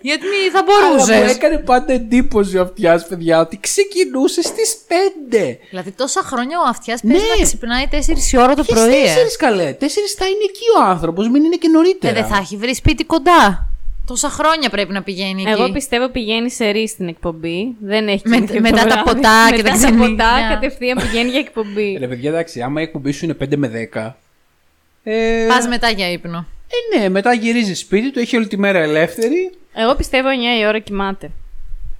Γιατί θα Αλλά μου μπορούσε. έκανε πάντα εντύπωση ο αυτιάς, παιδιά, ότι ξεκινούσε στις 5. Δηλαδή τόσα χρόνια ο αυτιάς παίζει Ναι. να ξυπνάει 4 η ώρα το Και πρωί. ε; τέσσερις καλέ. Τέσσερις θα είναι εκεί ο άνθρωπος, μην είναι και νωρίτερα. Ε, δεν θα έχει βρει σπίτι κοντά. Τόσα χρόνια πρέπει να πηγαίνει εκεί. Εγώ πιστεύω πηγαίνει σε ρί στην εκπομπή. Δεν έχει Με- κοιμηθεί μετά το τα βράδυ. ποτά και τα Μετά τα ξενύχια. ποτά κατευθείαν πηγαίνει για εκπομπή. Ρε παιδιά, εντάξει, άμα η εκπομπή σου είναι 5 με 10. Ε, Πας μετά για ύπνο. ε, ναι, μετά γυρίζεις σπίτι του, έχει όλη τη μέρα ελεύθερη. Εγώ πιστεύω 9 η ώρα κοιμάται.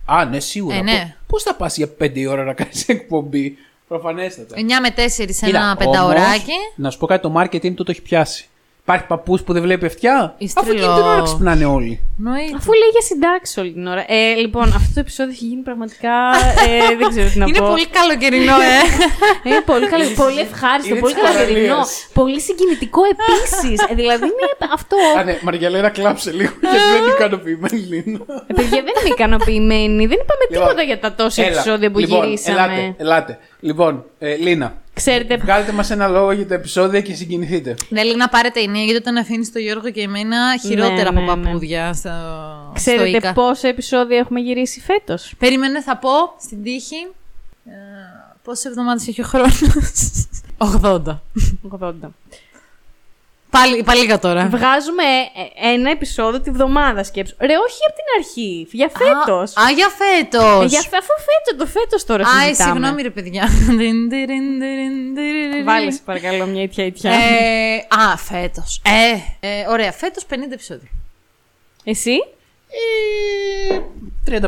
Α, ναι, σίγουρα. Ε, ναι. Πώς θα πας για 5 η ώρα να κάνεις εκπομπή, προφανέστατα. 9 με 4 σε Κοίτα, ένα πενταωράκι. όμως, να σου πω κάτι, το marketing του το έχει πιάσει. Υπάρχει παππούς που δεν βλέπει αυτιά; Είσαι Αφού εκείνη την τρελός. ώρα ξυπνάνε όλοι. Νοείται. Αφού λέει για συντάξει όλη την ώρα. Ε, λοιπόν, αυτό το επεισόδιο έχει γίνει πραγματικά. Ε, δεν ξέρω τι να Είναι πω. πολύ καλοκαιρινό, ε. Είναι πολύ καλό, πολύ ευχάριστο, Είναι πολύ της καλοκαιρινό. παραλίας. Πολύ συγκινητικό επίσης. Ε, δηλαδή είναι αυτό. Α, ναι, Μαργιαλένα, κλάψε λίγο γιατί δεν είναι ικανοποιημένη Λίνα. Ε, παιδιά, δεν είμαι ικανοποιημένη. Δεν είπαμε Λοιπόν, τίποτα για τα τόσα Έλα, επεισόδια που λοιπόν, γυρίσαμε. Ελάτε, ελάτε. Λοιπόν, ε, Λίνα, Ξέρετε, βγάλτε μας ένα λόγο για τα επεισόδια και συγκινηθείτε. Θέλει να πάρετε ενία γιατί όταν αφήνεις τον Γιώργο και εμένα χειρότερα Ναι, από ναι, ναι. παππούδια στο, στο ξέρετε Ίκα. πόσα επεισόδια έχουμε γυρίσει φέτος; Περίμενε, θα πω στην τύχη. Ε, Πόσες εβδομάδες έχει ο χρόνος; 80. 80. Πάλι, πάλι λίγα τώρα. Βγάζουμε ε, ένα επεισόδιο τη βδομάδα σκέψου. Ρε, όχι από την αρχή. Για φέτος. Α, α, για φέτος. Ε, για, αφού φέτος, το φέτος τώρα Α, ε, συζητάμε. συγγνώμη ρε παιδιά. Βάλε, σε παρακαλώ, μια ιτιά ιτιά. Ε, α, φέτος. Ε, ε, ωραία, φέτος 50 επεισόδια. Εσύ; Ε, 35?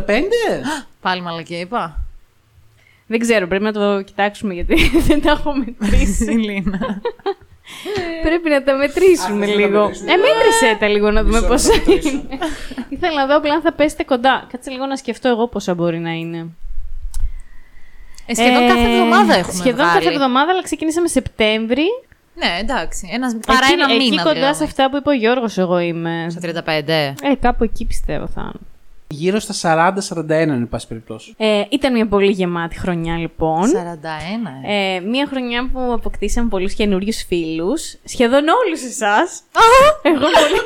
Πάλι μαλακία είπα. Δεν ξέρω, πρέπει να το κοιτάξουμε γιατί δεν τα έχω μετρήσει. Λίνα. Πρέπει να τα μετρήσουμε Α, θες να τα λίγο. μετρήσουμε. Ε, μέτρησε τα λίγο να δούμε Μισό πόσα να το μετρήσω. είναι. Ήθελα να δω απλά αν θα πέσετε κοντά. Κάτσε λίγο να σκεφτώ εγώ πόσα μπορεί να είναι. Ε, σχεδόν Ε, κάθε εβδομάδα έχουμε Σχεδόν βγάλει. κάθε εβδομάδα, αλλά ξεκίνησαμε Σεπτέμβρη. Ναι, εντάξει. Ένας, παρά εκεί, ένα εκεί μήνα κοντά δηλαδή. σε αυτά που είπε ο Γιώργος εγώ είμαι. Στα 35. Ε, κάπου εκεί πιστεύω θα είναι. Γύρω στα 40-41 εν πάση περιπτώσει. Ε, ήταν μια πολύ γεμάτη χρονιά λοιπόν. 41, ε. Ε, μια χρονιά που αποκτήσαμε πολλούς καινούριους φίλους. Σχεδόν όλους εσάς. εγώ, πολύ...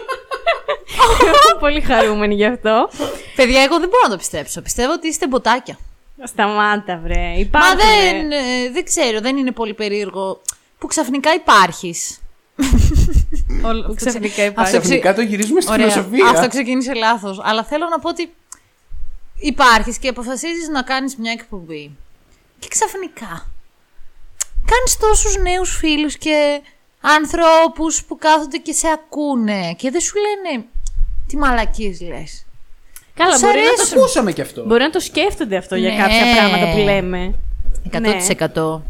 εγώ πολύ χαρούμενη γι' αυτό. Παιδιά, εγώ δεν μπορώ να το πιστέψω. Πιστεύω ότι είστε μποτάκια. Σταμάτα βρε. Μα Υπάρχουν. δεν, ε, δεν ξέρω, δεν είναι πολύ περίεργο που ξαφνικά υπάρχεις. Που ξαφνικά υπάρχει. Αυτό Ξαφνικά το γυρίζουμε στη Ωραία. φιλοσοφία. Αυτό ξεκίνησε λάθος. Αλλά θέλω να πω ότι υπάρχεις και αποφασίζεις να κάνεις μια εκπομπή. Και ξαφνικά κάνεις τόσους νέους φίλους και ανθρώπους που κάθονται και σε ακούνε και δεν σου λένε τι μαλακίες λες. Καλά, Τους μπορεί να, αρέσει. το... Ακούσαμε κι αυτό. μπορεί να το σκέφτονται αυτό για Ναι. κάποια πράγματα που λέμε. 100%.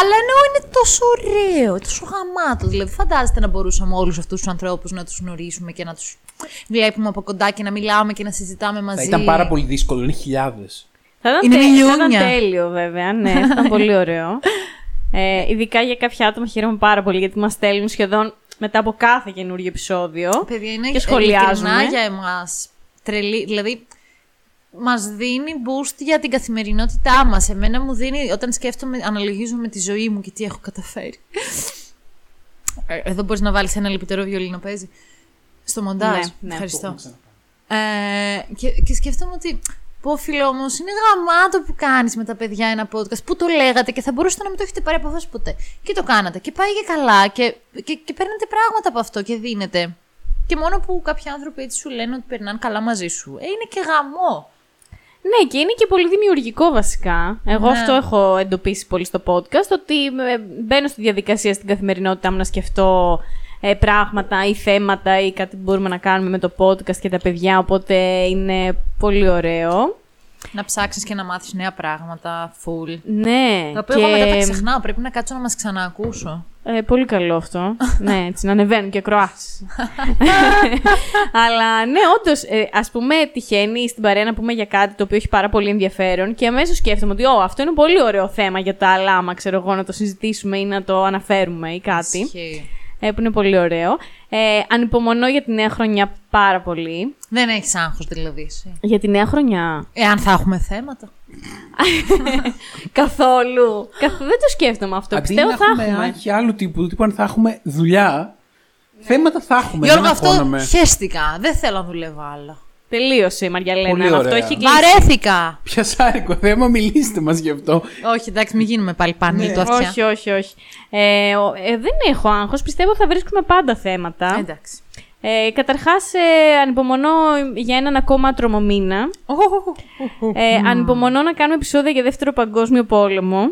Αλλά εννοώ είναι τόσο ωραίο, τόσο γαμάτο. Δηλαδή, φαντάζεστε να μπορούσαμε όλους αυτούς τους ανθρώπους να τους γνωρίσουμε και να τους βλέπουμε από κοντά και να μιλάμε και να συζητάμε μαζί. Θα ήταν πάρα πολύ δύσκολο, είναι χιλιάδες. Θα ήταν, Είναι τε- θα ήταν μιλιούνια. τέλειο βέβαια, ναι, θα ήταν πολύ ωραίο. Ε, ειδικά για κάποια άτομα χαίρομαι πάρα πολύ γιατί μας στέλνουν σχεδόν μετά από κάθε καινούριο επεισόδιο. Παιδιά, είναι και σχολιάζουμε. ειλικρινά για εμάς. Τρελή. Δηλαδή, μας δίνει boost για την καθημερινότητά μας. Εμένα μου δίνει, όταν σκέφτομαι, αναλογίζω με τη ζωή μου και τι έχω καταφέρει. Ε, Εδώ μπορείς να βάλεις ένα λυπητερό βιολί να παίζει. Στο μοντάζ. Ναι, ναι. Ευχαριστώ. Ε, και, και σκέφτομαι ότι. Πω φίλο όμω, είναι γαμάτο που κάνεις με τα παιδιά ένα podcast που το λέγατε και θα μπορούσατε να μην το έχετε πάρει από απόφαση ποτέ. Και το κάνατε. Και πάει και καλά και, και, και παίρνετε πράγματα από αυτό και δίνετε. Και μόνο που κάποιοι άνθρωποι έτσι σου λένε ότι περνάνε καλά μαζί σου. Ε, είναι και γαμό. Ναι, και είναι και πολύ δημιουργικό βασικά. Εγώ Ναι. αυτό έχω εντοπίσει πολύ στο podcast, ότι ε, μπαίνω στη διαδικασία στην καθημερινότητά μου να σκεφτώ ε, πράγματα ή θέματα ή κάτι που μπορούμε να κάνουμε με το podcast και τα παιδιά, οπότε είναι πολύ ωραίο. Να ψάξεις και να μάθεις νέα πράγματα, full. Ναι, Τα οποία εγώ μετά τα ξεχνάω. Πρέπει να κάτσω να μας ξαναακούσω. Ε, πολύ καλό αυτό. ναι, έτσι, να ανεβαίνουν και ακροάσεις. Αλλά ναι, όντως, ε, ας πούμε, τυχαίνει στην παρέα να πούμε για κάτι το οποίο έχει πάρα πολύ ενδιαφέρον και αμέσως σκέφτομαι ότι Ω, αυτό είναι πολύ ωραίο θέμα για τα αλάμα, ξέρω εγώ, να το συζητήσουμε ή να το αναφέρουμε ή κάτι. Ισχύει. Ε, που είναι πολύ ωραίο. Ε, ανυπομονώ για τη νέα χρονιά πάρα πολύ. Δεν έχεις άγχος δηλαδή εσύ; Για τη νέα χρονιά. Εάν θα έχουμε θέματα. Καθόλου. Καθ- Δεν το σκέφτομαι αυτό. Αντί Πιστεύω να θα έχουμε έχουμε. άγχη άλλου τύπου, του τύπου αν θα έχουμε δουλειά, θέματα θα έχουμε. Γιώργο, δεν αυτό αγχώνομαι. χαίστηκα. Δεν θέλω να δουλεύω άλλο. Τελείωσε η Μαριαλένα. Πολύ Αυτό ωραία. έχει κλείσει. Βαρέθηκα. Πιασάρικο θέμα, μιλήστε μας γι' αυτό. όχι, εντάξει, μην γίνουμε πάλι πάνελ του αυτιά. Όχι, όχι, όχι. Ε, ο- ε, δεν έχω άγχος. Πιστεύω θα βρίσκουμε πάντα θέματα. Εντάξει. Ε, καταρχάς, ε, ανυπομονώ για έναν ακόμα τρομομήνα. Ε, ανυπομονώ να κάνουμε επεισόδια για δεύτερο παγκόσμιο πόλεμο.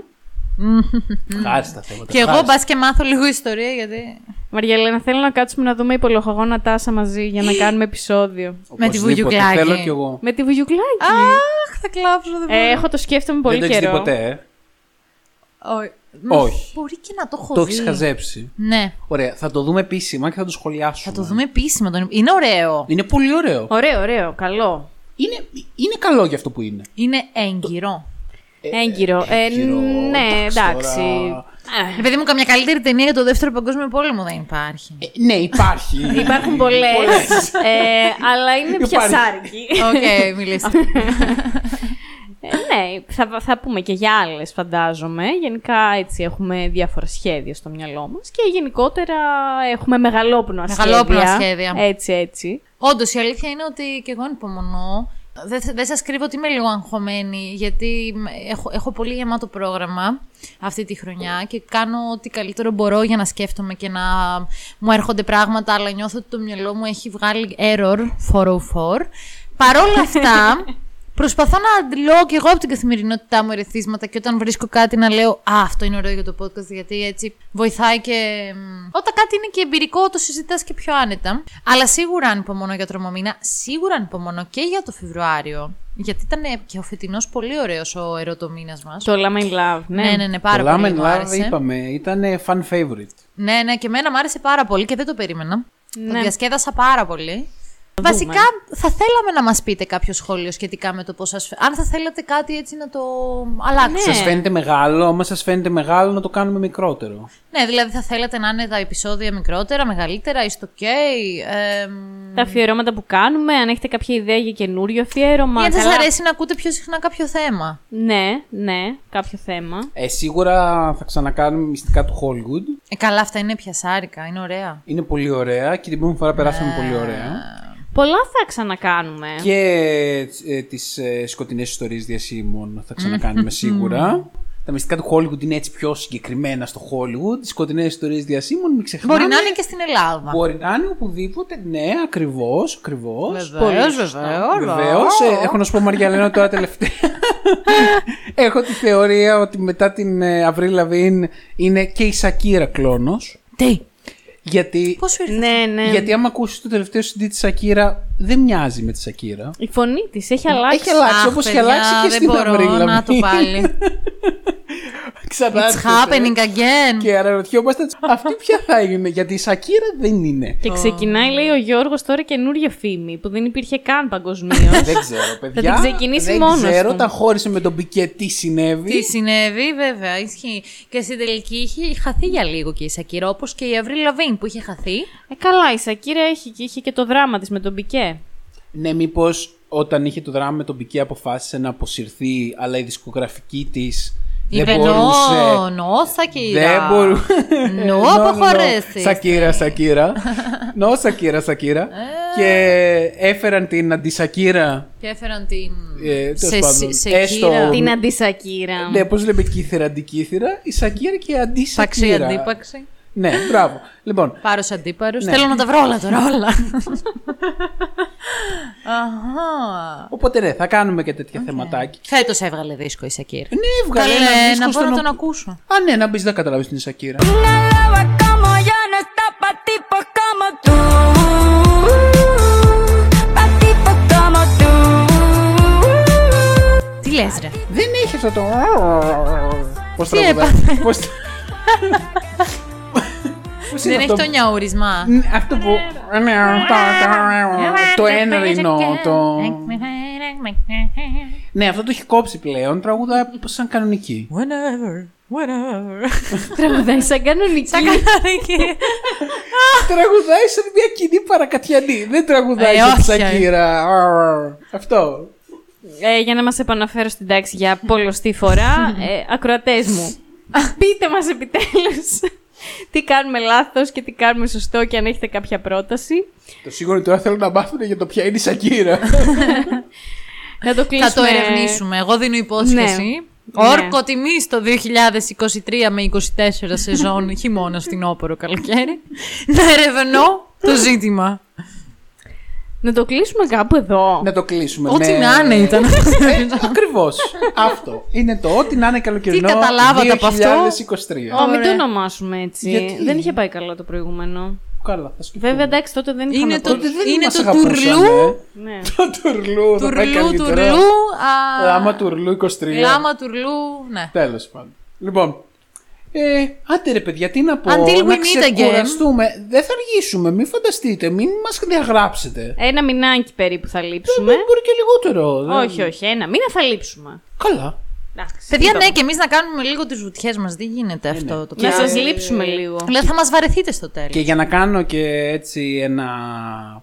Ευχάριστα θέματα. Και εγώ ευχάριστα. μπας και μάθω λίγο ιστορία γιατί. Μαριαλένα, θέλω να κάτσουμε να δούμε υπολογαγόνα τάσα μαζί για να κάνουμε επεισόδιο. με τη Οπωσδήποτε, βουγιουκλάκη. Θέλω κι εγώ. Με τη βουγιουκλάκη. Αχ, θα κλάψω, δεν μπορώ. Ε, έχω το σκέφτομαι πολύ Δεν το έχεις δει καιρό. ποτέ, ε; Όχι. Όχι. Μπορεί και να το έχω Το δει. έχει χαζέψει. Ναι. Ωραία, θα το δούμε επίσημα και θα το σχολιάσουμε. Θα το δούμε επίσημα. τον- Είναι ωραίο. Είναι πολύ ωραίο. Ωραίο, ωραίο, καλό. Είναι, είναι καλό για αυτό που είναι. Είναι έγκυρο. Έγκυρο. Ε, έγκυρο, ναι, εντάξει εντάξει. τώρα. Ε, Ε, παιδί μου, καμιά καλύτερη ταινία για το δεύτερο παγκόσμιο πόλεμο δεν υπάρχει. Ε, ναι, υπάρχει. Υπάρχουν πολλές. ε, αλλά είναι Υπάρχει. πιασάρικη. Οκ, μιλήστε. Ε, ναι, θα, θα πούμε και για άλλες, φαντάζομαι. Γενικά έτσι έχουμε διάφορα σχέδια στο μυαλό μας και γενικότερα έχουμε μεγαλόπνοα σχέδια. Μεγαλόπνοα σχέδια. Έτσι, έτσι. Όντως, η αλήθεια είναι ότι και εγώ ανυπομονώ. Δεν, δεν σας κρύβω ότι είμαι λίγο αγχωμένη, γιατί έχω, έχω πολύ γεμάτο πρόγραμμα αυτή τη χρονιά και κάνω ό,τι καλύτερο μπορώ για να σκέφτομαι και να μου έρχονται πράγματα, αλλά νιώθω ότι το μυαλό μου έχει βγάλει error 404. Παρόλα αυτά, προσπαθώ να αντιλώ και εγώ από την καθημερινότητά μου ερεθίσματα και όταν βρίσκω κάτι να λέω «Α, αυτό είναι ωραίο για το podcast», γιατί έτσι βοηθάει και... μ, Όταν κάτι είναι και εμπειρικό, το συζητάς και πιο άνετα. Αλλά σίγουρα ανυπομονώ για τρομομήνα, σίγουρα ανυπομονώ και για το Φεβρουάριο. Γιατί ήταν και ο φετινός πολύ ωραίος ο ερωτομήνας μας. Το Lama in Love, ναι. Ναι, ναι, ναι, πάρα το Love πολύ. and μου Love άρεσε. είπαμε, ήταν fan favorite. Ναι, ναι, και εμένα μου άρεσε πάρα πολύ και δεν το περίμενα. Το Ναι. διασκέδασα πάρα πολύ. Δούμε. Βασικά, θα θέλαμε να μας πείτε κάποιο σχόλιο σχετικά με το πώς σας φαίνεται. Αν θα θέλατε κάτι έτσι να το αλλάξετε. Ναι. Σας φαίνεται μεγάλο, άμα σας φαίνεται μεγάλο να το κάνουμε μικρότερο. Ναι, δηλαδή θα θέλατε να είναι τα επεισόδια μικρότερα, μεγαλύτερα, είστε ok. Ε, Τα αφιερώματα που κάνουμε, αν έχετε κάποια ιδέα για καινούριο αφιέρωμα. ή αν σας καλά. αρέσει να ακούτε πιο συχνά κάποιο θέμα. Ναι, ναι, κάποιο θέμα. Ε, σίγουρα θα ξανακάνουμε μυστικά του Hollywood. Ε, καλά, αυτά είναι πιασάρικα, είναι ωραία. Είναι πολύ ωραία και την προηγούμενη φορά περάσαμε πολύ ωραία. Πολλά θα ξανακάνουμε. Και ε, τις ε, σκοτεινές ιστορίες διασύμων θα ξανακάνουμε σίγουρα. Τα μυστικά του Hollywood είναι έτσι πιο συγκεκριμένα στο Hollywood. Τι σκοτεινές ιστορίες διασύμων, μην ξεχνάμε. Μπορεί να είναι και στην Ελλάδα. Μπορεί να είναι οπουδήποτε. Ναι, ακριβώς. Ακριβώς. Βεβαίως, βεβαίως. Βεβαίως. έχω να σου πω, Μαριαλένα, τώρα τελευταία. έχω τη θεωρία ότι μετά την ε, Αυρίλ Λαβίν είναι και η Σακίρα κλώνος. Τι, Γιατί, πώς σου ήρθε. Ναι, ναι. γιατί άμα ακούσεις το τελευταίο CD της Σακίρα, δεν μοιάζει με τη Σακίρα. Η φωνή της έχει αλλάξει. Έχει αλλάξει όπως έχει αλλάξει και δεν στην μπορώ Αυρίλ να Λαβίν. το πάλι. Ξανά It's happening again. Και αναρωτιόμαστε αυτή ποια θα είναι, γιατί η Σακίρα δεν είναι. Και ξεκινάει, λέει ο Γιώργος, τώρα καινούργια φήμη που δεν υπήρχε καν παγκοσμίως. δεν ξέρω, παιδιά. την ξεκινήσει δεν μόνος ξέρω του. όταν χώρισε με τον Πικέ τι συνέβη. Τι συνέβη, βέβαια, ισχύει. Και στην τελική είχε χαθεί για λίγο και η Σακύρα, όπως και η Αυρίλ Λαβίν που είχε χαθεί. ε, καλά, η Σακύρα έχει, και- είχε και το δράμα της με τον Πικέ. Ναι, μήπως όταν είχε το δράμα με τον Πικέ αποφάσισε να αποσυρθεί, αλλά η δισκογραφική της δεν Είπε μπορούσε. νο, νο, Σακύρα. Δεν μπορούσε. Νο, αποχωρέσεις. Σακύρα, Σακύρα. Νο, Σακύρα, Σακύρα. Ε. Και έφεραν την αντισακύρα. Και έφεραν την. Ε, τέλος σε, πάντων, σε, έστω- κύρα. Την αντισακύρα. Ναι, πώς λέμε κύθερα, αντικύθερα. Η Σακύρα και η Παξί, αντισακύρα. αντίπαξη. Ναι, μπράβο. Λοιπόν, Πάρο αντίπαρο. Ναι. Θέλω να τα βρω όλα τώρα, όλα. Αχα. οπότε ναι, θα κάνουμε και τέτοια θεματάκια. Φέτο έβγαλε δίσκο η Σακύρα. Ναι, έβγαλε Καλέ, ένα δίσκο να μπορώ στον να τον ο- ακούσω. Α, ναι, να μπεις, δεν καταλάβεις την Σακύρα. Una loba como yo no está pa' tipos como tú. Pa' tipos como tú. Τι λες, ρε; Δεν έχει αυτό το. Πώς Τι τραγουδάει. έπαθε; Πώς... Πώς είναι Δεν έχει αυτό; το νιαούρισμα. Ναι, Αυτό που. Το ένρινο. Το... Ναι, αυτό το έχει κόψει πλέον. Τραγουδάει σαν κανονική. Whenever, whenever. Τραγουδάει σαν κανονική. Σαν κανονική. Τραγουδάει σαν μια κοινή παρακατιανή. Δεν τραγουδάει Ε, σαν τη όχι, Σακύρα. Αυτό. Ε, για να μας επαναφέρω στην τάξη για πολλωστή φορά, ε, ακροατές μου, πείτε μας επιτέλους τι κάνουμε λάθος και τι κάνουμε σωστό και αν έχετε κάποια πρόταση. Το σίγουρο είναι τώρα θέλουν να μάθουν για το ποια είναι η Σακύρα. Να το κλείσουμε. Θα το ερευνήσουμε. Εγώ δίνω υπόσχεση. Ναι. Όρκο τιμή το 2023 με 24 σεζόν χειμώνα στην Όπορο καλοκαίρι. να ερευνώ το ζήτημα. Να το κλείσουμε κάπου εδώ. να το κλείσουμε. Ό,τι με- να είναι ήταν. Ακριβώς. Αυτό. Είναι το ό,τι να είναι καλοκαιρινό. Τι καταλάβατε από αυτό; 2023. Ω, μην το Ωραία. ονομάσουμε έτσι. Γιατί; Δεν είχε πάει καλά το προηγούμενο. Καλά, θα σκεφτούμε. Βέβαια, εντάξει, τότε δεν είχαμε Είναι το- τότε. δεν είναι μας το αγαπούσανε. τουρλού. Ναι. Το τουρλού. θα πάει Τουρλού, καλύτερα. τουρλού. α, Λάμα τουρλού 23. Λάμα τουρλού. Ναι. Τέλος πάντων. Λοιπόν. Ε, άντε ρε παιδιά, τι να πω. Until we να meet again. ξεκουραστούμε. Δεν θα αργήσουμε, μην φανταστείτε, μην μας διαγράψετε. Ένα μηνάκι περίπου θα λείψουμε. Μπορεί και λιγότερο. δεν- όχι, όχι, ένα μήνα θα λείψουμε. Καλά. Εντάξει, Παιδιά, είπαμε; ναι, και εμείς να κάνουμε λίγο τις βουτιές μας. Δεν γίνεται αυτό το Να πράγμα. σας λείψουμε λίγο. Δηλαδή θα μας βαρεθείτε στο τέλος. Και για να κάνω και έτσι ένα.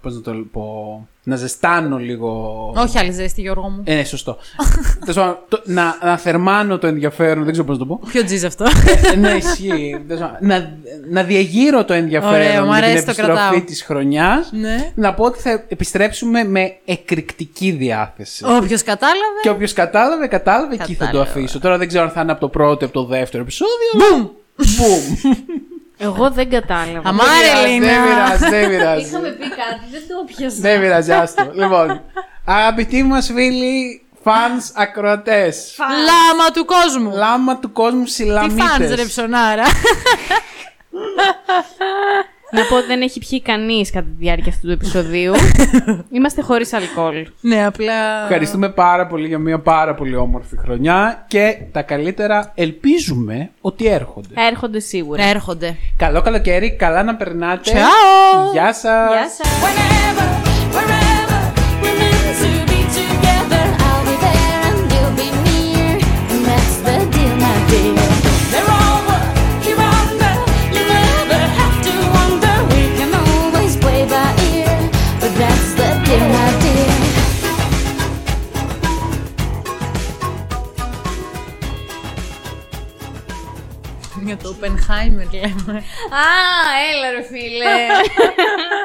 Πώς να το πω. Να ζεστάνω λίγο. Όχι άλλη ζέστη, Γιώργο μου. Ε, ναι, σωστό. Τέλος πάντων, το- να, να θερμάνω το ενδιαφέρον, δεν ξέρω πώς να το πω. Ποιο τζιζ αυτό. Ε, ναι, ισχύει. Τέλος πάντων, να, να διαγείρω το ενδιαφέρον Ωραίο, μου για την αρέσει, το επιστροφή κρατάω. της χρονιάς. Ναι. Να πω ότι θα επιστρέψουμε με εκρηκτική διάθεση. Όποιος κατάλαβε. Και όποιος κατάλαβε, κατάλαβε, εκεί θα το Κατάλαβα. αφήσω. Τώρα δεν ξέρω αν θα είναι από το πρώτο ή από το δεύτερο επεισόδιο. Μπουμ! Μπουμ! Εγώ δεν κατάλαβα. Αμά- Δεν πειράζει, Ελίνα. Δεν πειράζει, δεν πειράζει. Είχαμε πει κάτι, δεν το πιάσα. Δεν πειράζει, άστο. Λοιπόν, αγαπητοί μας φίλοι, fans ακροατές. Λάμα του κόσμου. Λάμα του κόσμου Τι φάνς ρε συλλαμίτε. ψωνάρα. Να πω ότι δεν έχει πιει κανείς κατά τη διάρκεια αυτού του επεισοδίου. Είμαστε χωρίς αλκοόλ. Ναι, απλά. Ευχαριστούμε πάρα πολύ για μια πάρα πολύ όμορφη χρονιά και τα καλύτερα ελπίζουμε ότι έρχονται. Έρχονται σίγουρα. Έρχονται. Καλό καλοκαίρι, καλά να περνάτε. Ciao. Γεια σας. Γεια σας. Whenever, wherever Για το Oppenheimer λέμε. Α, έλα ρε φίλε.